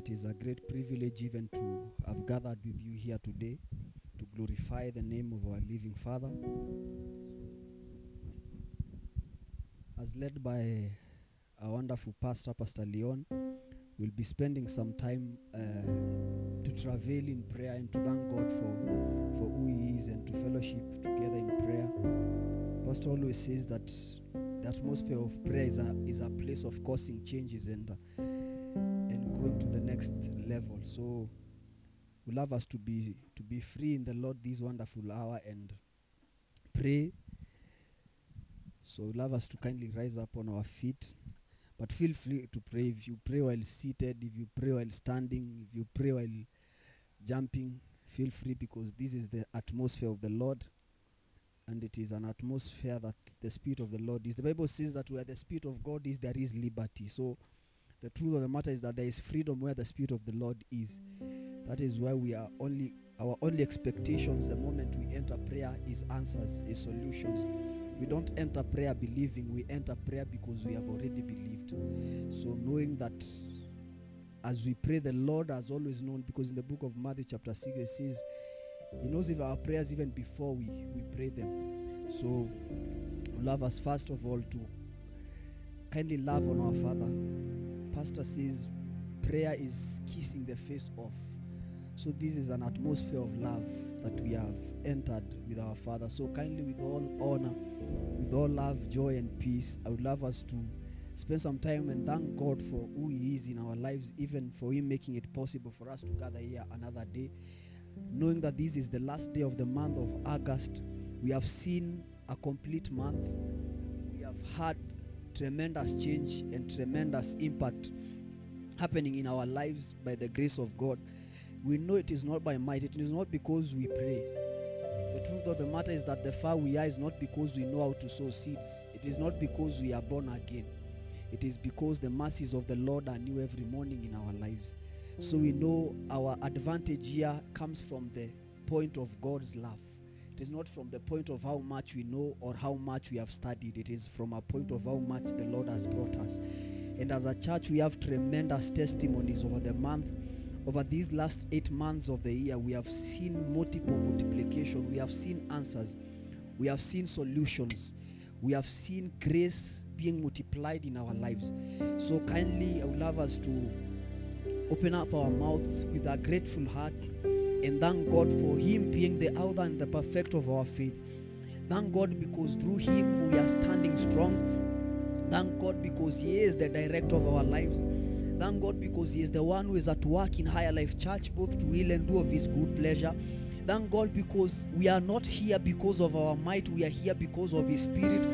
it is a great privilege even to have gathered with you here today to glorify the name of our living Father. As led by our wonderful pastor, Pastor Leon, we'll be spending some time uh, to travail in prayer and to thank God for, for who He is and to fellowship together in prayer. Pastor always says that the atmosphere of prayer is a, is a place of causing changes and, uh, to the next level. So we love us to be to be free in the Lord this wonderful hour and pray. So we love us to kindly rise up on our feet. But feel free to pray. If you pray while seated, if you pray while standing, if you pray while jumping, feel free because this is the atmosphere of the Lord. And it is an atmosphere that the Spirit of the Lord is. The Bible says that where the Spirit of God is, there is liberty. So the truth of the matter is that there is freedom where the Spirit of the Lord is. That is why we are only our only expectations the moment we enter prayer is answers, is solutions. We don't enter prayer believing, we enter prayer because we have already believed. So knowing that as we pray, the Lord has always known, because in the book of Matthew, chapter 6, it says, He knows if our prayers even before we, we pray them. So love us first of all to kindly love on our Father. Pastor says prayer is kissing the face off. So this is an atmosphere of love that we have entered with our Father. So kindly, with all honor, with all love, joy, and peace, I would love us to spend some time and thank God for who He is in our lives, even for Him making it possible for us to gather here another day. Knowing that this is the last day of the month of August, we have seen a complete month. We have had tremendous change and tremendous impact happening in our lives by the grace of God. We know it is not by might, it is not because we pray. The truth of the matter is that the far we are is not because we know how to sow seeds, it is not because we are born again. It is because the mercies of the Lord are new every morning in our lives. So we know our advantage here comes from the point of God's love. It is not from the point of how much we know or how much we have studied. It is from a point of how much the Lord has brought us. And as a church, we have tremendous testimonies over the month. Over these last eight months of the year, we have seen multiple multiplication. We have seen answers. We have seen solutions. We have seen grace being multiplied in our lives. So kindly, I would love us to open up our mouths with a grateful heart and thank God for Him being the author and the perfect of our faith. Thank God because through Him we are standing strong. Thank God because He is the director of our lives. Thank God because He is the one who is at work in Higher Life Church, both to will and do of His good pleasure. Thank God because we are not here because of our might, we are here because of His Spirit.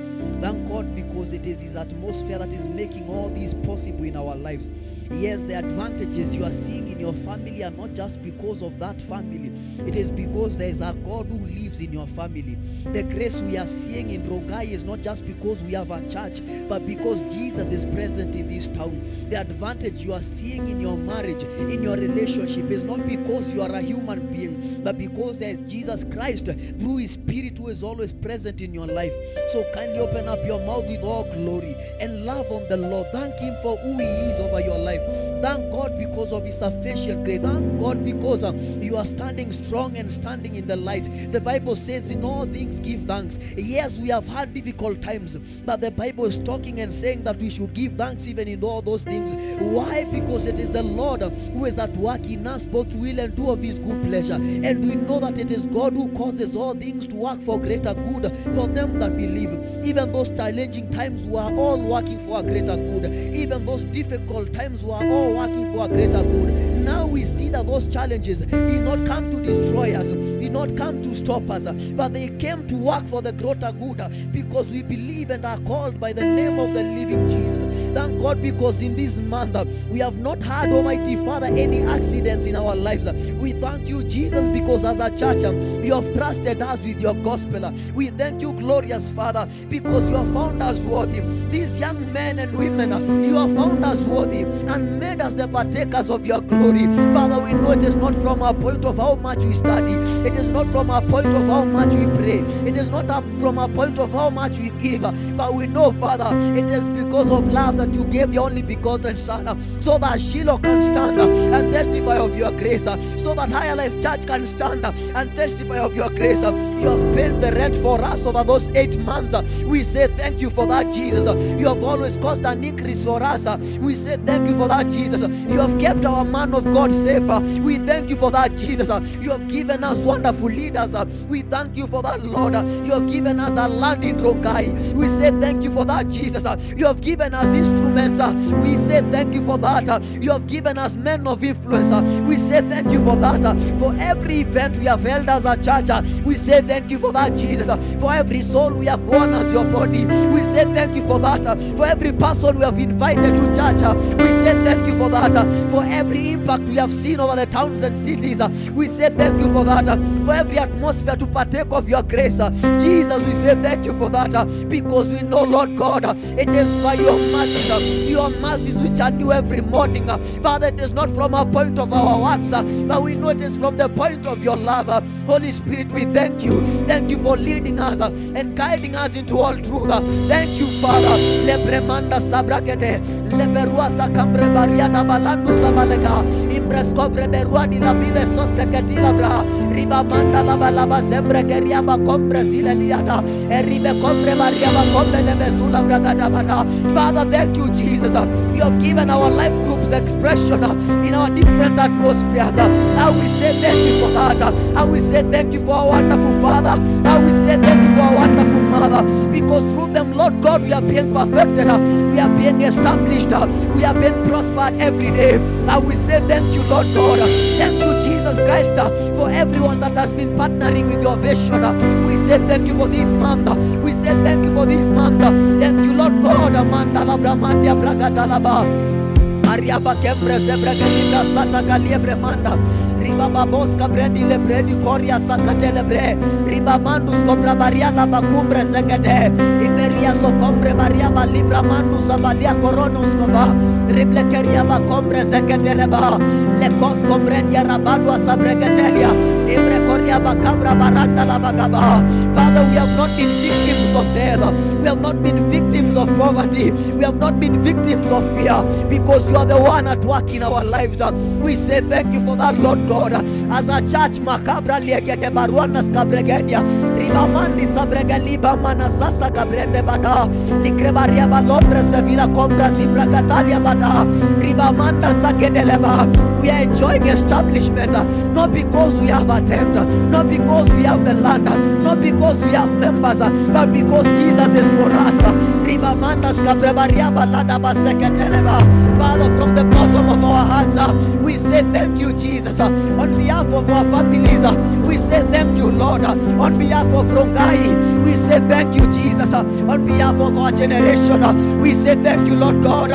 Thank God because it is His atmosphere that is making all this possible in our lives. Yes, the advantages you are seeing in your family are not just because of that family, it is because there is a God who lives in your family. The grace we are seeing in Rongai is not just because we have a church, but because Jesus is present in this town. The advantage you are seeing in your marriage, in your relationship, is not because you are a human being, but because there is Jesus Christ through His Spirit who is always present in your life. So kindly open up your mouth with all glory and love on the Lord. Thank Him for who He is over your life. Thank God because of His sufficient grace. Thank God because uh, you are standing strong and standing in the light. The Bible says, In all things give thanks. Yes, we have had difficult times, but the Bible is talking and saying that we should give thanks even in all those things. Why? Because it is the Lord who is at work in us, both will and do of His good pleasure. And we know that it is God who causes all things to work for greater good for them that believe. Even those challenging times, we are all working for a greater good. Even those difficult times, we are all working for a greater good. Now we see that those challenges did not come to destroy us, did not come to stop us, but they came to work for the greater good because we believe and are called by the name of the living Jesus. Thank God because in this month we have not had, Almighty Father, any accidents in our lives. We thank you, Jesus, because as a church you have trusted us with your gospel. We thank you, glorious Father, because you have found us worthy. These young men and women, you have found us worthy and made us the partakers of your glory. Father, we know it is not from our point of how much we study, it is not from our point of how much we pray, it is not from our point of how much we give, but we know, Father, it is because of love that you gave your only begotten Son, so that Shiloh can stand and testify of your grace, so that Higher Life Church can stand and testify of your grace. You have paid the rent for us over those eight months. We say thank you for that, Jesus. You have always caused an increase for us. We say thank you for that, Jesus. You have kept our man of God safe. We thank you for that, Jesus. You have given us wonderful leaders. We thank you for that, Lord. You have given us a land in Rongai. We say thank you for that, Jesus. You have given us instruments. We say thank you for that. You have given us men of influence. We say thank you for that. For every event we have held as a church, we say thank you for that, Jesus. For every soul we have won as your body, we say thank you for that. For every person we have invited to church, we say thank you for that. For every impact we have seen over the towns and cities, we say thank you for that. For every atmosphere to partake of your grace, Jesus, we say thank you for that. Because we know, Lord God, it is by your mercies, your mercies which are new every morning. Father, it is not from a point of our works, but we know it is from the point of your love. Holy Spirit, we thank you. Thank you for leading us uh, and guiding us into all truth. Uh. Thank you, Father. Lebremanda sabrakete, leberuasa cambre bariana balandu sabalega, imbrascovre beruadi la mile soseketi labra, riba manda lava lava sembre geriaba combre sileliana, e ribe combre bariaba combre lebezula bragadabana. Father, thank you, Jesus. You have given our life groups expression uh, in our different atmospheres. How we say thank you for that. How we say thank you for our wonderful Father. How we say thank you for our wonderful Mother. Because through them, Lord God, we are being perfected. We are being established. We are being prospered every day. How we say thank you, Lord God. Thank you, Jesus Christ, for everyone that has been partnering with your vision. We say thank you for this month. We say thank you for this month. Thank you, Lord God. Amanda labra mandia braga kembre zebre sata kalievre manda. Riba babos kabrendi lebredi koria sakate lebre. Riba mandus kobra baria la bakumbre zegede. Iberia so kombre baria ba libra mandus abalia koronos koba. Rible keria ba kombre zegede leba. Koria ba kabra baranda la bagaba. Father, we have not been victims of death. We have not been victims of poverty. We have not been victims of fear because you are the one at work in our lives. We say thank you for that, Lord God. As a church, makabra liegete baruana skabregedia. Ribamandi sabregeliba manasasa gabrende bada. Likrebaria balombre sevila kombra zibra gatalia bada. Ribamanda sagedeleba. We are enjoying establishment, not because we have a tent, not because we have the land, not because we have members, but because Jesus is for us. Father, from the bottom of our hearts, we say thank you, Jesus. On behalf of our families, we say thank you, Lord. On behalf of Rongai, we say thank you, Jesus. On behalf of our generation, we say thank you, Lord God.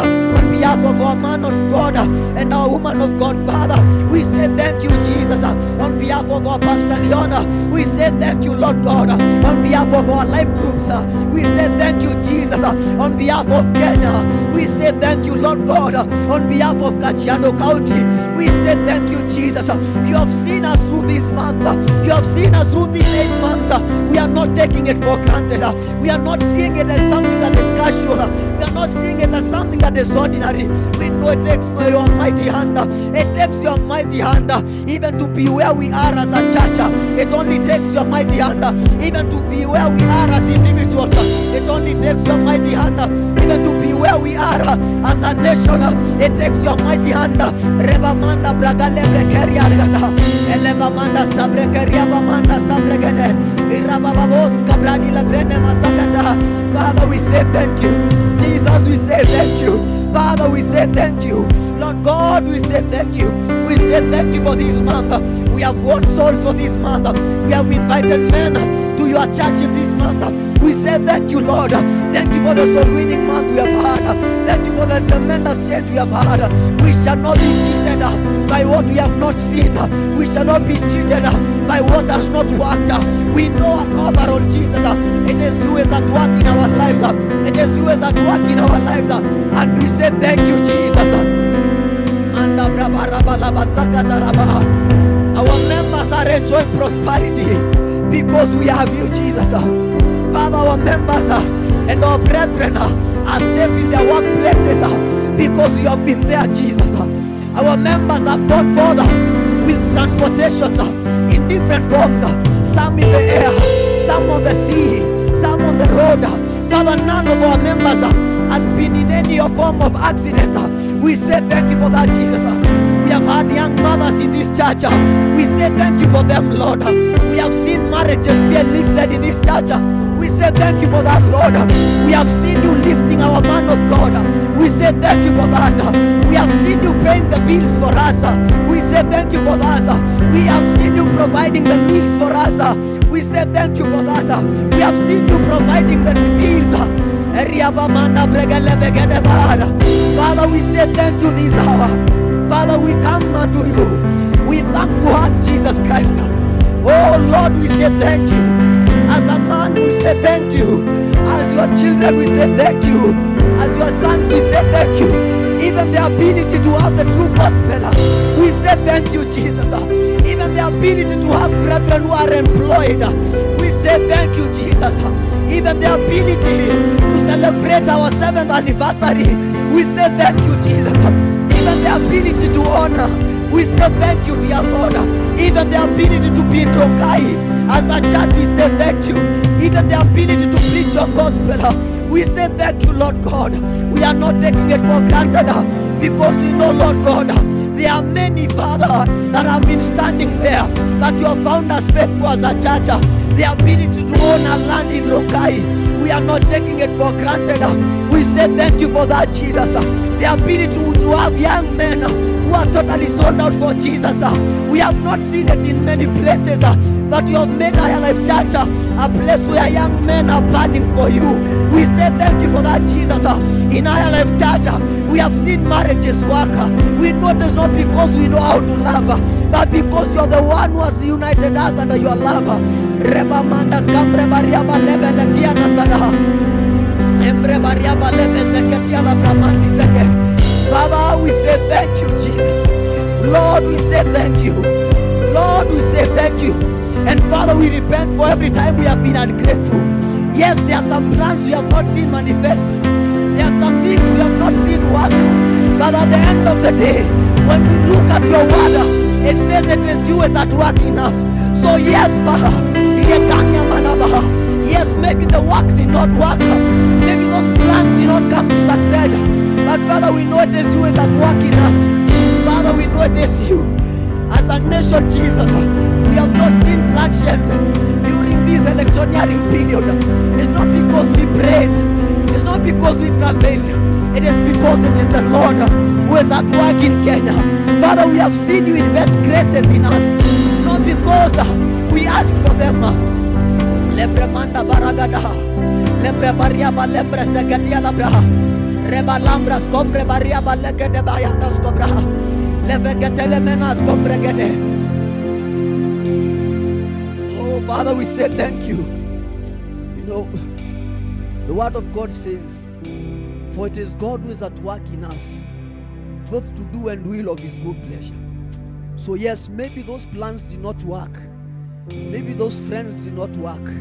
Behalf of our man of God uh, and our woman of God, Father, we say thank you, Jesus. Uh, on behalf of our Pastor Leona, uh, we say thank you, Lord God. On behalf of our life groups, we say thank you, Jesus. On behalf of Kenya, we say thank you, Lord God. On behalf of Kajiado County, we say thank you, Jesus. You have seen us through this month. You have seen us through these eight months. We are not taking it for granted. We are not seeing it as something that is casual. We are not seeing it as something that is ordinary. We know it takes your mighty hand. It takes your mighty hand even to be where we are as a church. It only takes your mighty hand even to be where we are as individuals. It only takes your mighty hand even to be where we are as a nation. It takes your mighty hand. Reba manda braga lebre keria. Eleva manda sabre keria manda sabre. Iraba babos kabradi lebrene masagada. Father, we say thank you. Jesus, we say thank you. Father, we say thank you. Lord God, we say thank you. We say thank you for this month. We have won souls for this month. We have invited men your church in this month. We say thank you, Lord. Thank you for the soul winning month we have had. Thank you for the tremendous change we have had. We shall not be cheated by what we have not seen. We shall not be cheated by what has not worked. We know and overall, Jesus, it is you is at work in our lives. It is you is at work in our lives. And we say thank you, Jesus. Our members are enjoying prosperity because we have you, Jesus. Father, our members and our brethren are safe in their workplaces because you have been there, Jesus. Our members have gone further with transportations in different forms, some in the air, some on the sea, some on the road. Father, none of our members has been in any form of accident. We say thank you for that, Jesus. We have had young mothers in this church. We say thank you for them, Lord. We have seen marriages being lifted in this church. We say thank you for that, Lord. We have seen you lifting our man of God. We say thank you for that. We have seen you paying the bills for us. We say thank you for that. We have seen you providing the meals for us. We say thank you for that. We have seen you providing the uh. Father, we say thank you this hour. Father, we come unto you. We thankful heart, Jesus Christ. Oh Lord, we say thank you. As a man, we say thank you. As your children, we say thank you. As your sons, we say thank you. Even the ability to have the true gospel, we say thank you, Jesus. Even the ability to have brethren who are employed, we say thank you, Jesus. Even the ability to celebrate our seventh anniversary, we say thank you, Jesus. Even the ability to honor, we say thank you, dear Lord. Even the ability to be in Rongai, as a church, we say thank you. Even the ability to preach your gospel, we say thank you, Lord God. We are not taking it for granted because we know, Lord God, there are many, Father, that have been standing there, that you have found us faithful as a church. The ability to own a land in Rongai, we are not taking it for granted. We say thank you for that, Jesus. The ability to, have young men who are totally sold out for Jesus. We have not seen it in many places, but you have made Higher Life Church a place where young men are burning for you. We say thank you for that, Jesus. uh. In Higher Life Church, uh, we have seen marriages work. uh. We know it is not because we know how to love, but because you are the one who has united us under your love. Reba mandas kambre bariaba lebe lekiana sada. Embre bariaba lebe zeketia la bramandi zeke. Father, we say thank you, Jesus. Lord, we say thank you. Lord, we say thank you. And Father, we repent for every time we have been ungrateful. Yes, there are some plans we have not seen manifest. There are some things we have not seen work. But at the end of the day, when we look at your word, it says it is you is at work in us. So yes. Yes, maybe the work did not work. Maybe those plans did not come to success. But Father, we know it is you is at work in us. Father, we know it is you. As a nation, Jesus, have not seen bloodshed during this electioneering period. It's not because we prayed. It's not because we travailed. It is because it is the Lord who is at work in Kenya. Father, we have seen you invest graces in us. Not because we asked for them. Lebremanda baragada. Lebre bariaba lebre sekedia labraha. Reba lambras combre bariaba bayandas cobraha. Leveketele menas combre gede. Father, we say thank you. You know, the word of God says, For it is God who is at work in us, both to do and will of his good pleasure. So, yes, maybe those plans did not work. Maybe those friends did not work.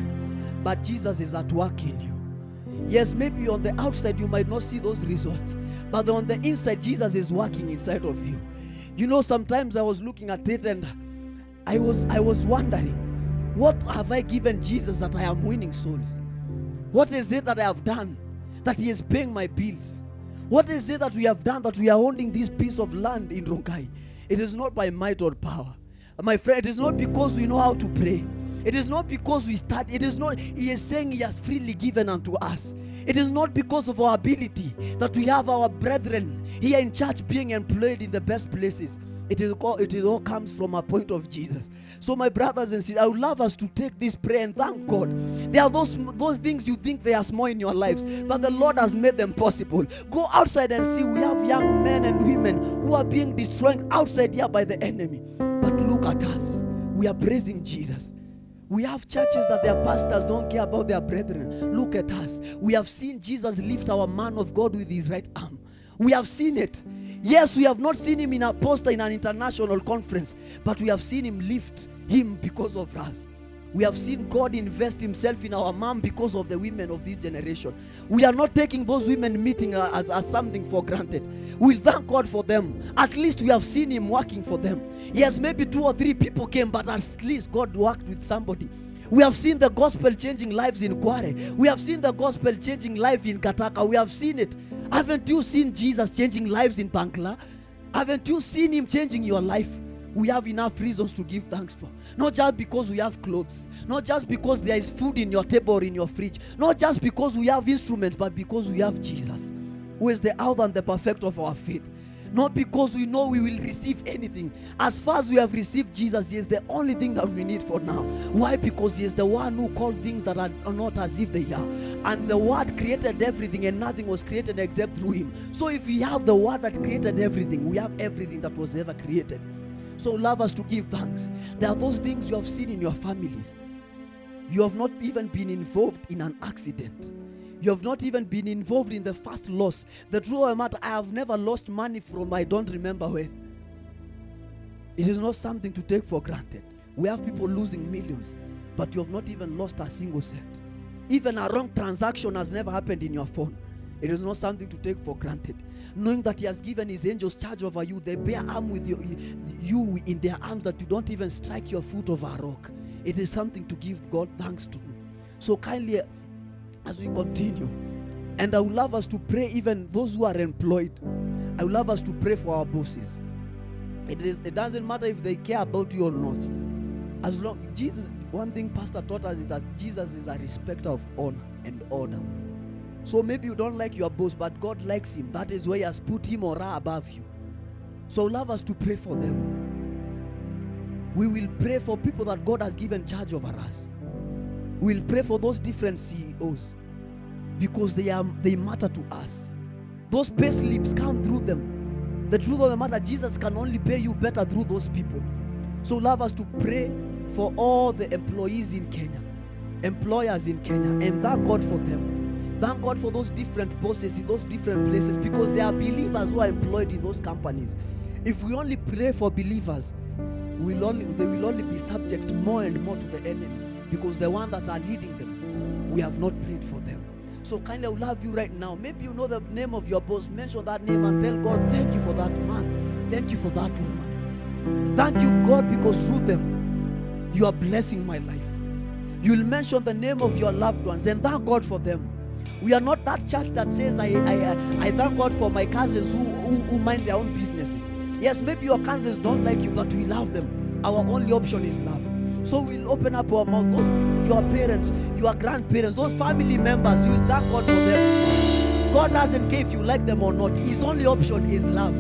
But Jesus is at work in you. Yes, maybe on the outside you might not see those results. But on the inside, Jesus is working inside of you. You know, sometimes I was looking at it and I was I was wondering, what have I given Jesus that I am winning souls? What is it that I have done that He is paying my bills? What is it that we have done that we are owning this piece of land in Rongai? It is not by might or power. My friend, it is not because we know how to pray. It is not because we study. It is not, He is saying He has freely given unto us. It is not because of our ability that we have our brethren here in church being employed in the best places. It is all, it is all comes from a point of Jesus. So, my brothers and sisters, I would love us to take this prayer and thank God. There are those those things you think they are small in your lives, but the Lord has made them possible. Go outside and see. We have young men and women who are being destroyed outside here by the enemy. But look at us. We are praising Jesus. We have churches that their pastors don't care about their brethren. Look at us. We have seen Jesus lift our man of God with his right arm. We have seen it. Yes, we have not seen him in a poster in an international conference, but we have seen him lift him because of us. We have seen God invest himself in our mom because of the women of this generation. We are not taking those women meeting uh, as, as something for granted. We'll thank God for them. At least we have seen him working for them. Yes, maybe two or three people came, but at least God worked with somebody. We have seen the gospel changing lives in Kware. We have seen the gospel changing life in Kataka. We have seen it. Haven't you seen Jesus changing lives in Pankla? Haven't you seen him changing your life? We have enough reasons to give thanks for. Not just because we have clothes, not just because there is food in your table or in your fridge, not just because we have instruments, but because we have Jesus, who is the author and the perfect of our faith. Not because we know we will receive anything. As far as we have received Jesus, He is the only thing that we need for now. Why? Because He is the one who called things that are not as if they are. And the Word created everything, and nothing was created except through Him. So if we have the Word that created everything, we have everything that was ever created. So love us to give thanks. There are those things you have seen in your families. You have not even been involved in an accident. You have not even been involved in the first loss. The truth oh, of the matter, I have never lost money from I don't remember when. It is not something to take for granted. We have people losing millions, but you have not even lost a single cent. Even a wrong transaction has never happened in your phone. It is not something to take for granted. Knowing that He has given His angels charge over you, they bear arm with you, you in their arms that you don't even strike your foot over a rock. It is something to give God thanks to. So kindly, as we continue, and I would love us to pray, even those who are employed, I would love us to pray for our bosses. It, is, it doesn't matter if they care about you or not. As long Jesus, one thing Pastor taught us is that Jesus is a respecter of honor and order. So maybe you don't like your boss, but God likes him. That is why He has put him or her above you. So love us to pray for them. We will pray for people that God has given charge over us. We'll pray for those different CEOs because they are they matter to us. Those pay slips come through them. The truth of the matter, Jesus can only pay you better through those people. So love us to pray for all the employees in Kenya, employers in Kenya, and thank God for them. Thank God for those different bosses in those different places because there are believers who are employed in those companies. If we only pray for believers, we'll only, they will only be subject more and more to the enemy because the one that are leading them, we have not prayed for them. So kindly, love you right now. Maybe you know the name of your boss. Mention that name and tell God, thank you for that man. Thank you for that woman. Thank you, God, because through them, you are blessing my life. You'll mention the name of your loved ones and thank God for them. We are not that church that says, I, I, I thank God for my cousins who, who, who mind their own businesses. Yes, maybe your cousins don't like you, but we love them. Our only option is love. So we'll open up our mouth. Those, your parents, your grandparents, those family members, you'll thank God for them. God doesn't care if you like them or not. His only option is love.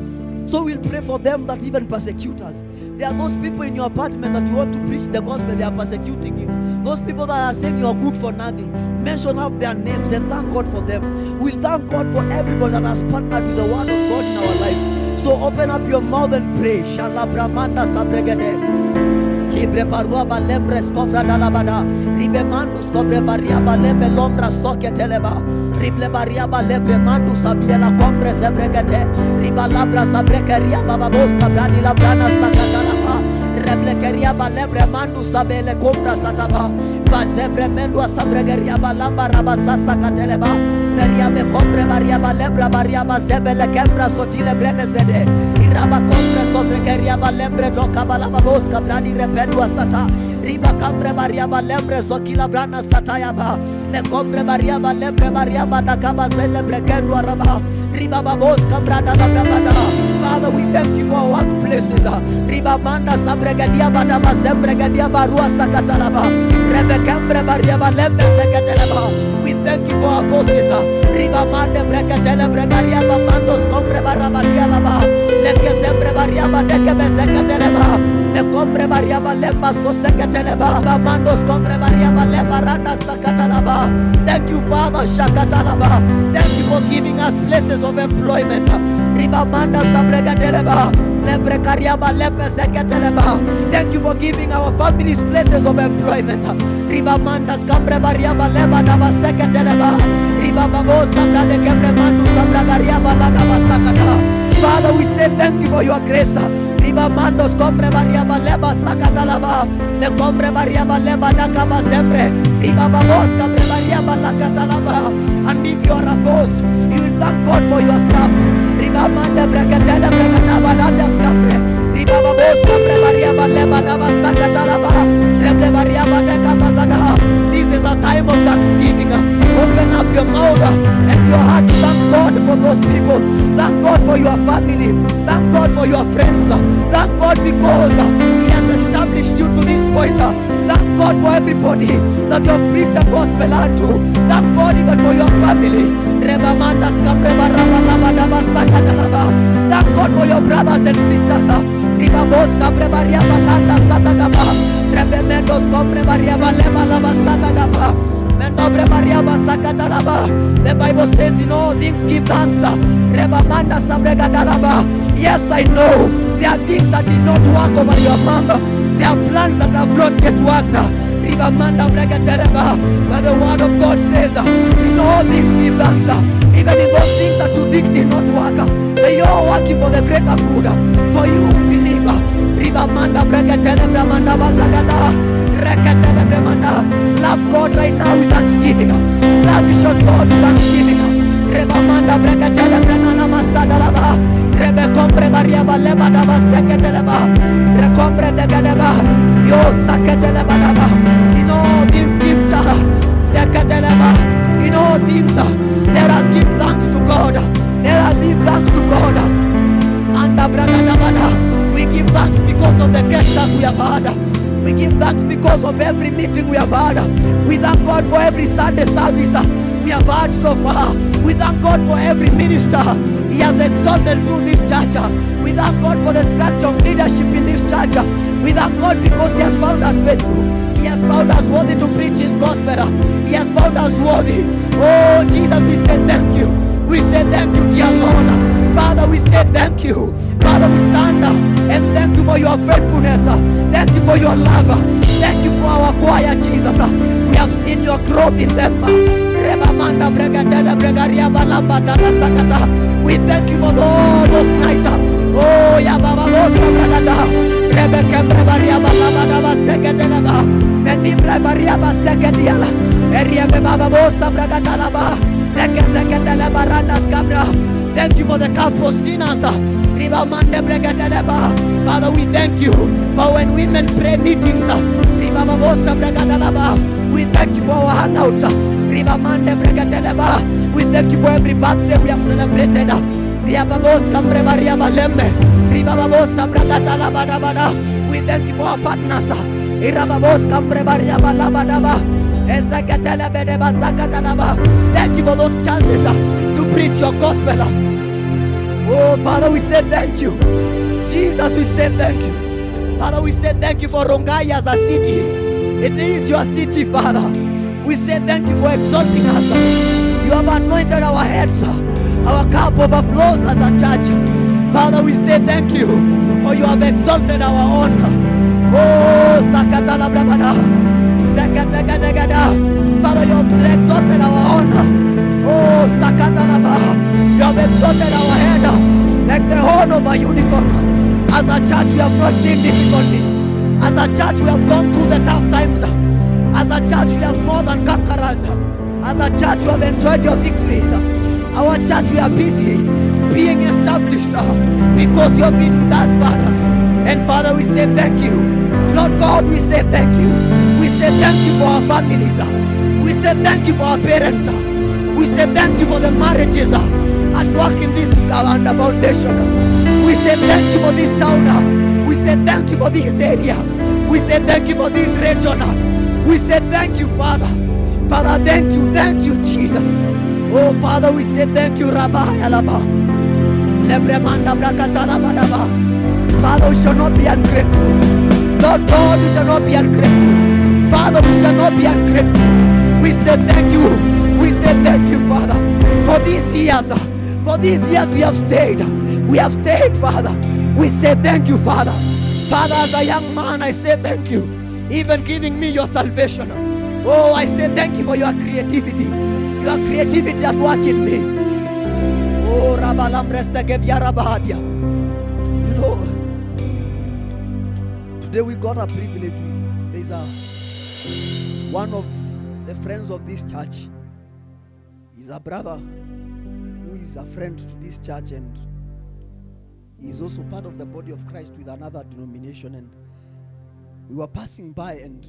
So we'll pray for them that even persecute us. There are those people in your apartment that you want to preach the gospel, they are persecuting you. Those people that are saying you are good for nothing, mention up their names and thank God for them. We'll thank God for everybody that has partnered with the word of God in our life. So open up your mouth and pray. Shalabramanda sabregede. libre paruaba lembre scofra da labada ribe mandu scobre bariaba lembe lombra soche teleba. Rible bariaba lebre mandu sabie la compre sebregete riba labra sabrecheria baba bosca brani la brana sacatala reblekeria balebre mandu sabele compra sataba vazebre mendua sabregeria balamba rabasasa kateleba Baria bazebele kembra sotile brene zede. Iraba sobrekeria balembre doka balaba bosca bradi repelua sata. Riba brana. Me baria balembre baria badakaba celebre. Riba babos cambrada la brabada. Father, we thank you for our workplaces. Riba manda sabregadia badaba sembregadia barua sakatalaba. Rebe cambre baria balembre sekatalaba. Thank you for our bosses. Uh. Riba mande brekatele bregaria bamandos combre barabadia laba. Leke sembre baria badeke bezekateleba. Me combre baria balemba sosekateleba. Bamandos combre baria balemba randa sakatalaba. Thank you, Father, shakatalaba. Thank you for giving us places of employment. Riba manda lepe seketeleba. Thank you for giving our families places of employment. Seketeleba. La sakata. Father, we say thank you for your grace. Riba mandos combre variaba leba sakatalaba. Ne combre variaba leba nakaba sembre. Riba babos combre variaba lakatalaba. And if you are a boss, thank God for your stuff. Riba mande brekatele brekanaba nadas combre. Riba babos combre variaba leba naba sakatalaba. Reble variaba nakaba zagaha. This is a time of thanksgiving. Open up your mouth and your heart thank God for those people. Thank God for your family. Thank God for your friends. Thank God because Established you to this point. Thank God for everybody that you have preached the gospel unto. Thank God even for your laba. Thank God for your brothers and sisters. Riba bos kam reba riaba landa satagaba. Rebe mendos kom reba riaba leba laba satagaba. Mendobre Mariaba Sakatalaba. The Bible says, in all things give thanks. Reba Manda Sabregatalaba. Yes, I know there are things that did not work over your mom. There are plans that have not yet worked. But the word of God says, in all things give thanks. Even in those things that you think did not work. They are working for the greater good. For you believer. Love God right now with thanksgiving. Love your God with thanksgiving. Rebe kombre variaba lebadaba seketeleba. Rekombre degadeba. Yo saketelebadaba. In all things give thanks. Seketeleba. In all things, let us give thanks to God. Let us give thanks to God. And the brother we give thanks because of the guests we have had. We give thanks because of every meeting we have had. We thank God for every Sunday service we have had so far. We thank God for every minister He has exalted through this church. We thank God for the structure of leadership in this church. We thank God because He has found us faithful. He has found us worthy to preach His gospel. He has found us worthy. Oh, Jesus, we say thank you. We say thank you, dear Lord. Father, we say thank you. Father, we stand and thank you for your faithfulness. Thank you for your love. Thank you for our choir, Jesus. We have seen your growth in them. We thank you for all those nights. Oh, ya baba. Rebeke brebaria balaba daba seketele ba. Mendi brebaria ba seketiala. Eriebe baba bosa bragatala ba. Leke seketele barandas cabra. Thank you for the ba. Father, we thank you for when women pray meetings. We thank you for our hangouts. We thank you for every birthday we have celebrated. We thank you for our partners. Thank you for those chances preach your gospel. Oh, Father, we say thank you. Jesus, we say thank you. Father, we say thank you for Rongai as a city. It is your city, Father. We say thank you for exalting us. You have anointed our heads. Our cup overflows as a church. Father, we say thank you for you have exalted our honor. Oh, Sakatala Brabada. Sakatakadagada. Oh, head like the horn of a unicorn. As a church, we have not seen difficulty. As a church, we have gone through the tough times. As a church, we have more than conquerors. As a church, we have enjoyed your victories. Our church, we are busy being established uh, because you have been with us, Father. And Father, we say thank you. Lord God, we say thank you. We say thank you for our families. We say thank you for our parents. We say thank you for the marriages at work in this under foundation. We say thank you for this town. We say thank you for this area. We say thank you for this region. We say thank you, Father. Father, thank you, thank you, Jesus. Oh, Father, we say thank you, Rabbi Alaba. Father, we shall not be ungrateful. Lord God, we shall not be ungrateful. Father, we shall not be ungrateful. We say thank you. We say thank you, Father, for these years. For these years we have stayed. We have stayed, Father. We say thank you, Father. Father, as a young man, I say thank you. Even giving me your salvation. Oh, I say thank you for your creativity. Your creativity at work in me. Oh, Rabalambresekeviarabahadia. You know, today we got a privilege. There's a one of friends of this church. He's a brother who is a friend to this church and he's also part of the body of Christ with another denomination. And we were passing by, and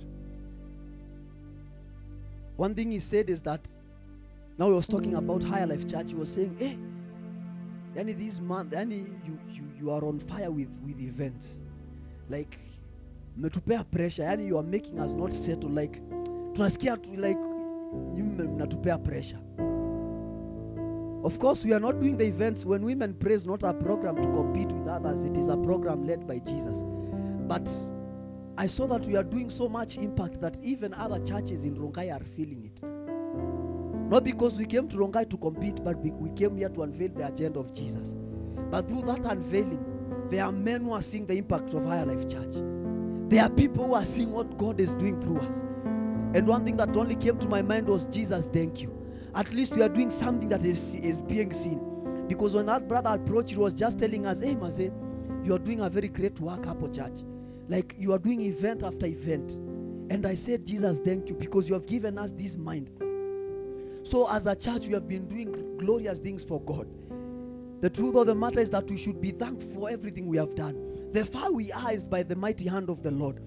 one thing he said is that now he was talking about Higher Life Church. He was saying, Hey, yani this month, yani you, you, you are on fire with, with events. Like, mmetupea pressure, yani you are making us not settle. Like, tunasikia tu, like, you mnatupea pressure. Of course, we are not doing the events. When women pray is not a program to compete with others, it is a program led by Jesus. But I saw that we are doing so much impact that even other churches in Rongai are feeling it. Not because we came to Rongai to compete, but we came here to unveil the agenda of Jesus. But through that unveiling, there are men who are seeing the impact of Higher Life Church. There are people who are seeing what God is doing through us. And one thing that only came to my mind was Jesus, thank you. At least we are doing something that is, is being seen. Because when that brother approached, he was just telling us, hey, Maze, you are doing a very great work, Apple Church. Like you are doing event after event. And I said, Jesus, thank you because you have given us this mind. So, as a church, we have been doing glorious things for God. The truth of the matter is that we should be thankful for everything we have done. The far we are is by the mighty hand of the Lord.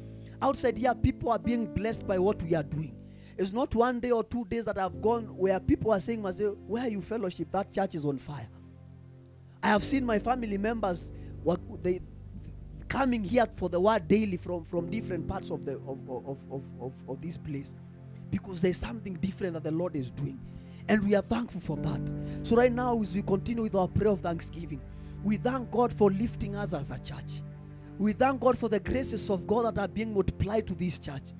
Outside here, people are being blessed by what we are doing. It's not one day or two days that I've gone where people are saying, Maze, where are you fellowship? That church is on fire. I have seen my family members they coming here for the word daily from, from different parts of the of, of, of, of, of this place. Because there's something different that the Lord is doing. And we are thankful for that. So right now, as we continue with our prayer of thanksgiving, we thank God for lifting us as a church. We thank God for the graces of God that are being multiplied to this church.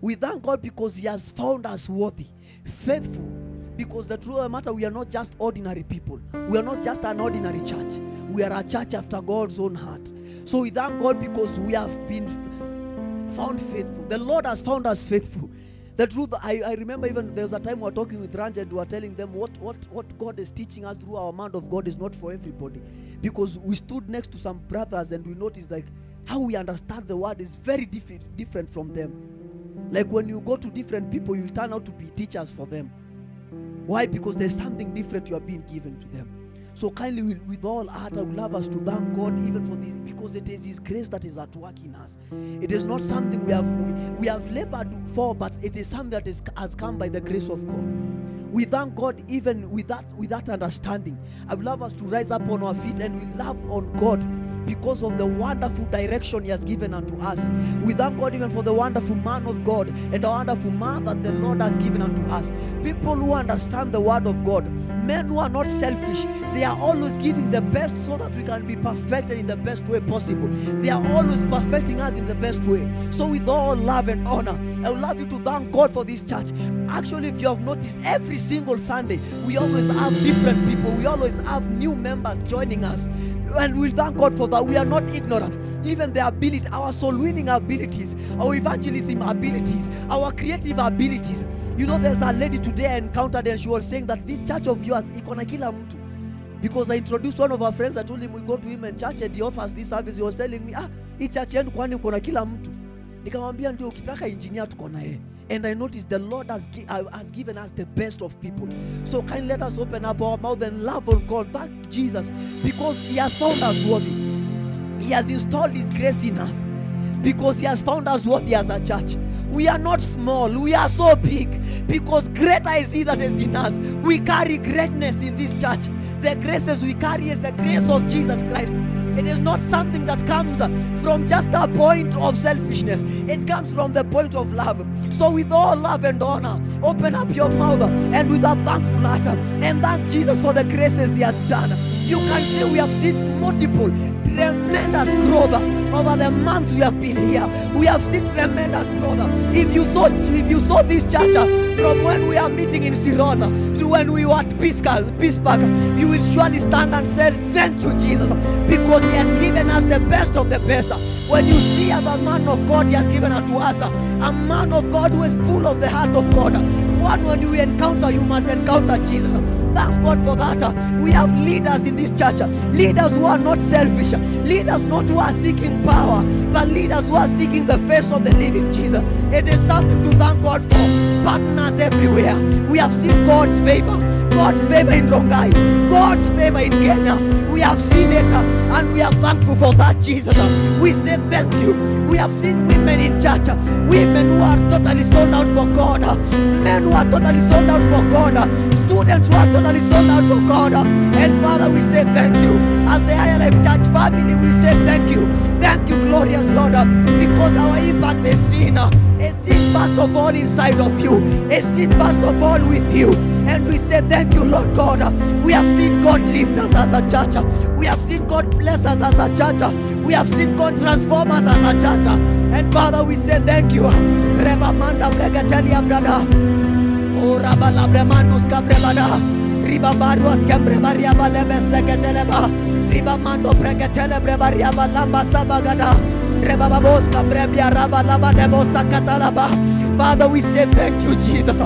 We thank God because He has found us worthy, faithful. Because the truth of the matter, we are not just ordinary people. We are not just an ordinary church. We are a church after God's own heart. So we thank God because we have been found faithful. The Lord has found us faithful. The truth, I, I remember even there was a time we were talking with Ranj and we were telling them what, what, what God is teaching us through our man of God is not for everybody. Because we stood next to some brothers and we noticed like how we understand the word is very diffi- different from them. Like when you go to different people, you'll turn out to be teachers for them. Why? Because there's something different you are being given to them. So kindly, with, with all heart, I would love us to thank God even for this, because it is His grace that is at work in us. It is not something we have we, we have labored for, but it is something that is, has come by the grace of God. We thank God even with that with that understanding. I would love us to rise up on our feet and we love on God because of the wonderful direction He has given unto us. We thank God even for the wonderful man of God and the wonderful man that the Lord has given unto us. People who understand the word of God, men who are not selfish, they are always giving the best so that we can be perfected in the best way possible. They are always perfecting us in the best way. So, with all love and honor, I would love you to thank God for this church. Actually, if you have noticed, every single Sunday, we always have different people, we always have new members joining us and we thank God for that. We are not ignorant. Even the ability, our soul winning abilities, our evangelism abilities, our creative abilities. You know, there's a lady today I encountered and she was saying that this church of yours, iko na kila. Because I introduced one of our friends, I told him we go to him in church and he offers this service. He was telling me, ah, hii church yenu kwani uko na kila mtu? Nikamwambia ndio, ukitaka engineer tuko na yeye. And I noticed the Lord has, gi- uh, has given us the best of people. So kindly let us open up our mouth and love on God. Thank Jesus because He has found us worthy. He has installed His grace in us because He has found us worthy as a church. We are not small, we are so big because greater is He that is in us. We carry greatness in this church. The graces we carry is the grace of Jesus Christ. It is not something that comes from just a point of selfishness, it comes from the point of love. So, with all love and honor, open up your mouth and with a thankful heart and thank Jesus for the graces He has done. You can see we have seen multiple tremendous growth over the months we have been here. We have seen tremendous growth. If you saw, if you saw this church from when we are meeting in Sirona to when we were at Piscal, Pispark, you will surely stand and say, "Thank you, Jesus," because He has given us the best of the best. When you see as a man of God, He has given unto us a man of God who is full of the heart of God, one when you encounter, you must encounter Jesus. Thank God for that. We have leaders in this church, leaders who are not selfish, leaders not who are seeking power, but leaders who are seeking the face of the living Jesus. It is something to thank God for. Partners everywhere. We have seen God's favor. God's favor in Rongai, God's favor in Kenya. We have seen it uh, and we are thankful for that, Jesus. Uh, We say thank you. We have seen women in church, uh, women who are totally sold out for God, men who are totally sold out for God, students who are totally sold out for God. And Father, we say thank you. As the Life Church family, we say thank you. Thank you, glorious Lord, because our impact is seen. First of all inside of you. Is seen first of all with you. And we say thank you, Lord God. We have seen God lift us as a church. We have seen God bless us as a church. We have seen God transform us as a church. And Father, we say thank you. Brada. O rabala seketeleba. Riba mando bregetele brebaria balamba sabagada. Reba babos kabrebia rabalaba debo sakatalaba. Father, we say thank you, Jesus.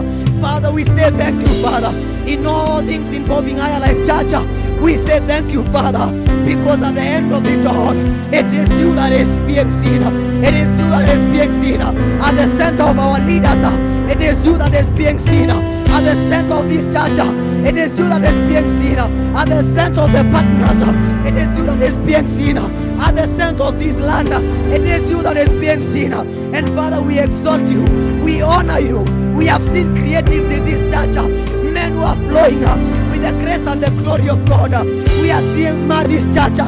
Father, we say thank you, Father. In all things involving Higher Life Church, we say thank you, Father, because at the end of it all, it is you that is being seen. It is you that is being seen. At the center of our leaders, it is you that is being seen. At the center of this church, it is you that is being seen. At the center of the partners, it is you that is being seen. At the center of this land, it is you that is being seen. And Father, we exalt you. We honor you. We have seen creatives in this church, men who are flowing with the grace and the glory of God. We are seeing ma- this church,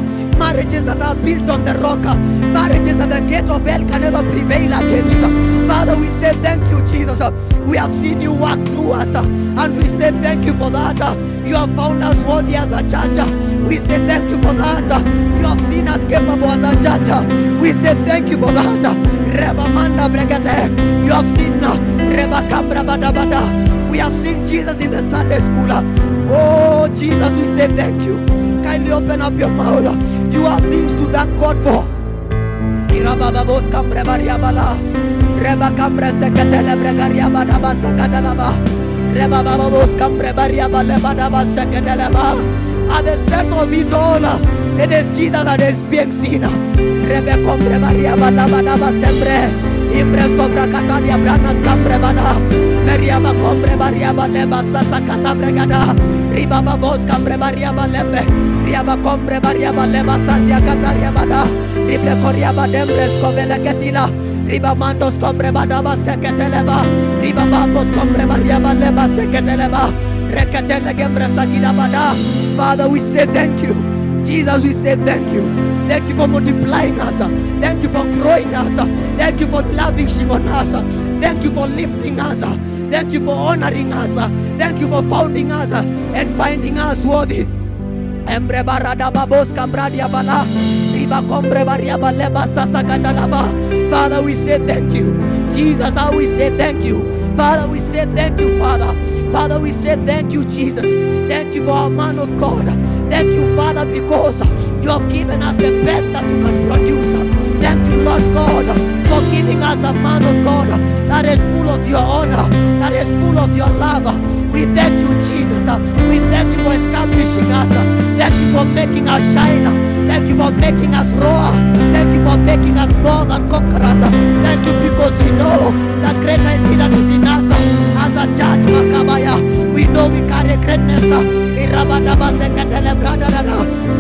marriages that are built on the rock, marriages that the gate of hell can never prevail against. Father, we say thank you, Jesus. We have seen you work through us, and we say thank you for that. You have found us worthy as a church. We say thank you for that. You have seen us capable as a church. We say thank you for that. Reba manda bregate. You have seen Reba Kabra Bada Bada. We have seen Jesus in the Sunday school. Oh, Jesus, we say thank you. Kindly open up your mouth. You have things to thank God for. Reba Cambre Secatele Bregaria Badaba Sakadalaba. Reba Bababos Cambre Bariabale Badaba Sakadelaba. At the center of it all, it is Jesus that is being seen. Rebe Combre Bariabala Badaba Sembre. Imbre Sobra Catadia Branas Cambre Bada. Meriaba Combre Bariaba Leba Sasa Catabregada. Riba Babos Cambre Bariaba Lebe. Riaba Combre Bariaba Leba Sasia Cataria Bada. Rible Coriaba Dembres Covele Ketila. Riba Mandos Combre Badaba Seketeleba. Riba Bambos Combre Bariaba Leba Seketeleba. Reketele Gembre Sagida Bada. Father, we say thank you. Jesus, we say thank you. Thank you for multiplying us. Thank you for growing us. Thank you for lavishing on us. Thank you for lifting us. Thank you for honoring us. Thank you for founding us and finding us worthy. Father, we say thank you. Jesus, how we say thank you. Father, we say thank you, Father. Father, we say thank you, Jesus. Thank you for our man of God. Thank you, Father, because you have given us the best that you can produce. Thank you, Lord God, for giving us a man of God that is full of your honor, that is full of your love. We thank you, Jesus. We thank you for establishing us. Thank you for making us shine. Thank you for making us roar. Thank you for making us more than conquerors. Thank you because we know that greater is He that is in us. As a church, Makabaya, we know we carry greatness.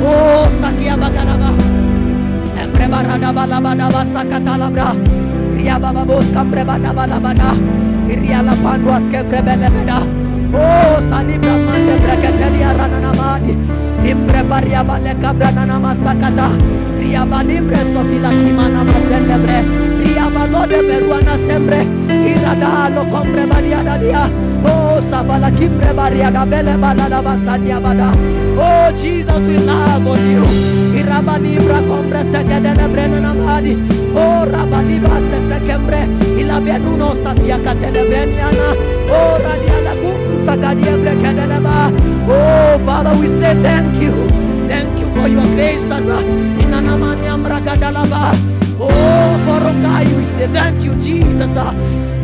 Oh, Sakia Bagaraba. Barada balabada basakata labra. Ria bababos kambre bada balabada. Iria la panduas kevre belebeda. Oh, salibra mande breketelia ranana madi. Imbre baria bale kabra nana masakata. Ria balimbre sofila kimana masendebre. Ria balode beruana sembre. Irada lo kombre baria dadia. Savala kimbre baria da bele balala basadia bada. Oh, Jesus, we love on you. Irabalibra kombre sekedele brenana madi. Oh, rabaliba se sekembre. Ilabenuno sabia katele breniana. Oh, radiala kum sagadia Brekedeleba. Oh, Father, we say thank you. Thank you for your grace, Asa. Inanamani amragadalaba. Oh, for Rongai, we say thank you, Jesus.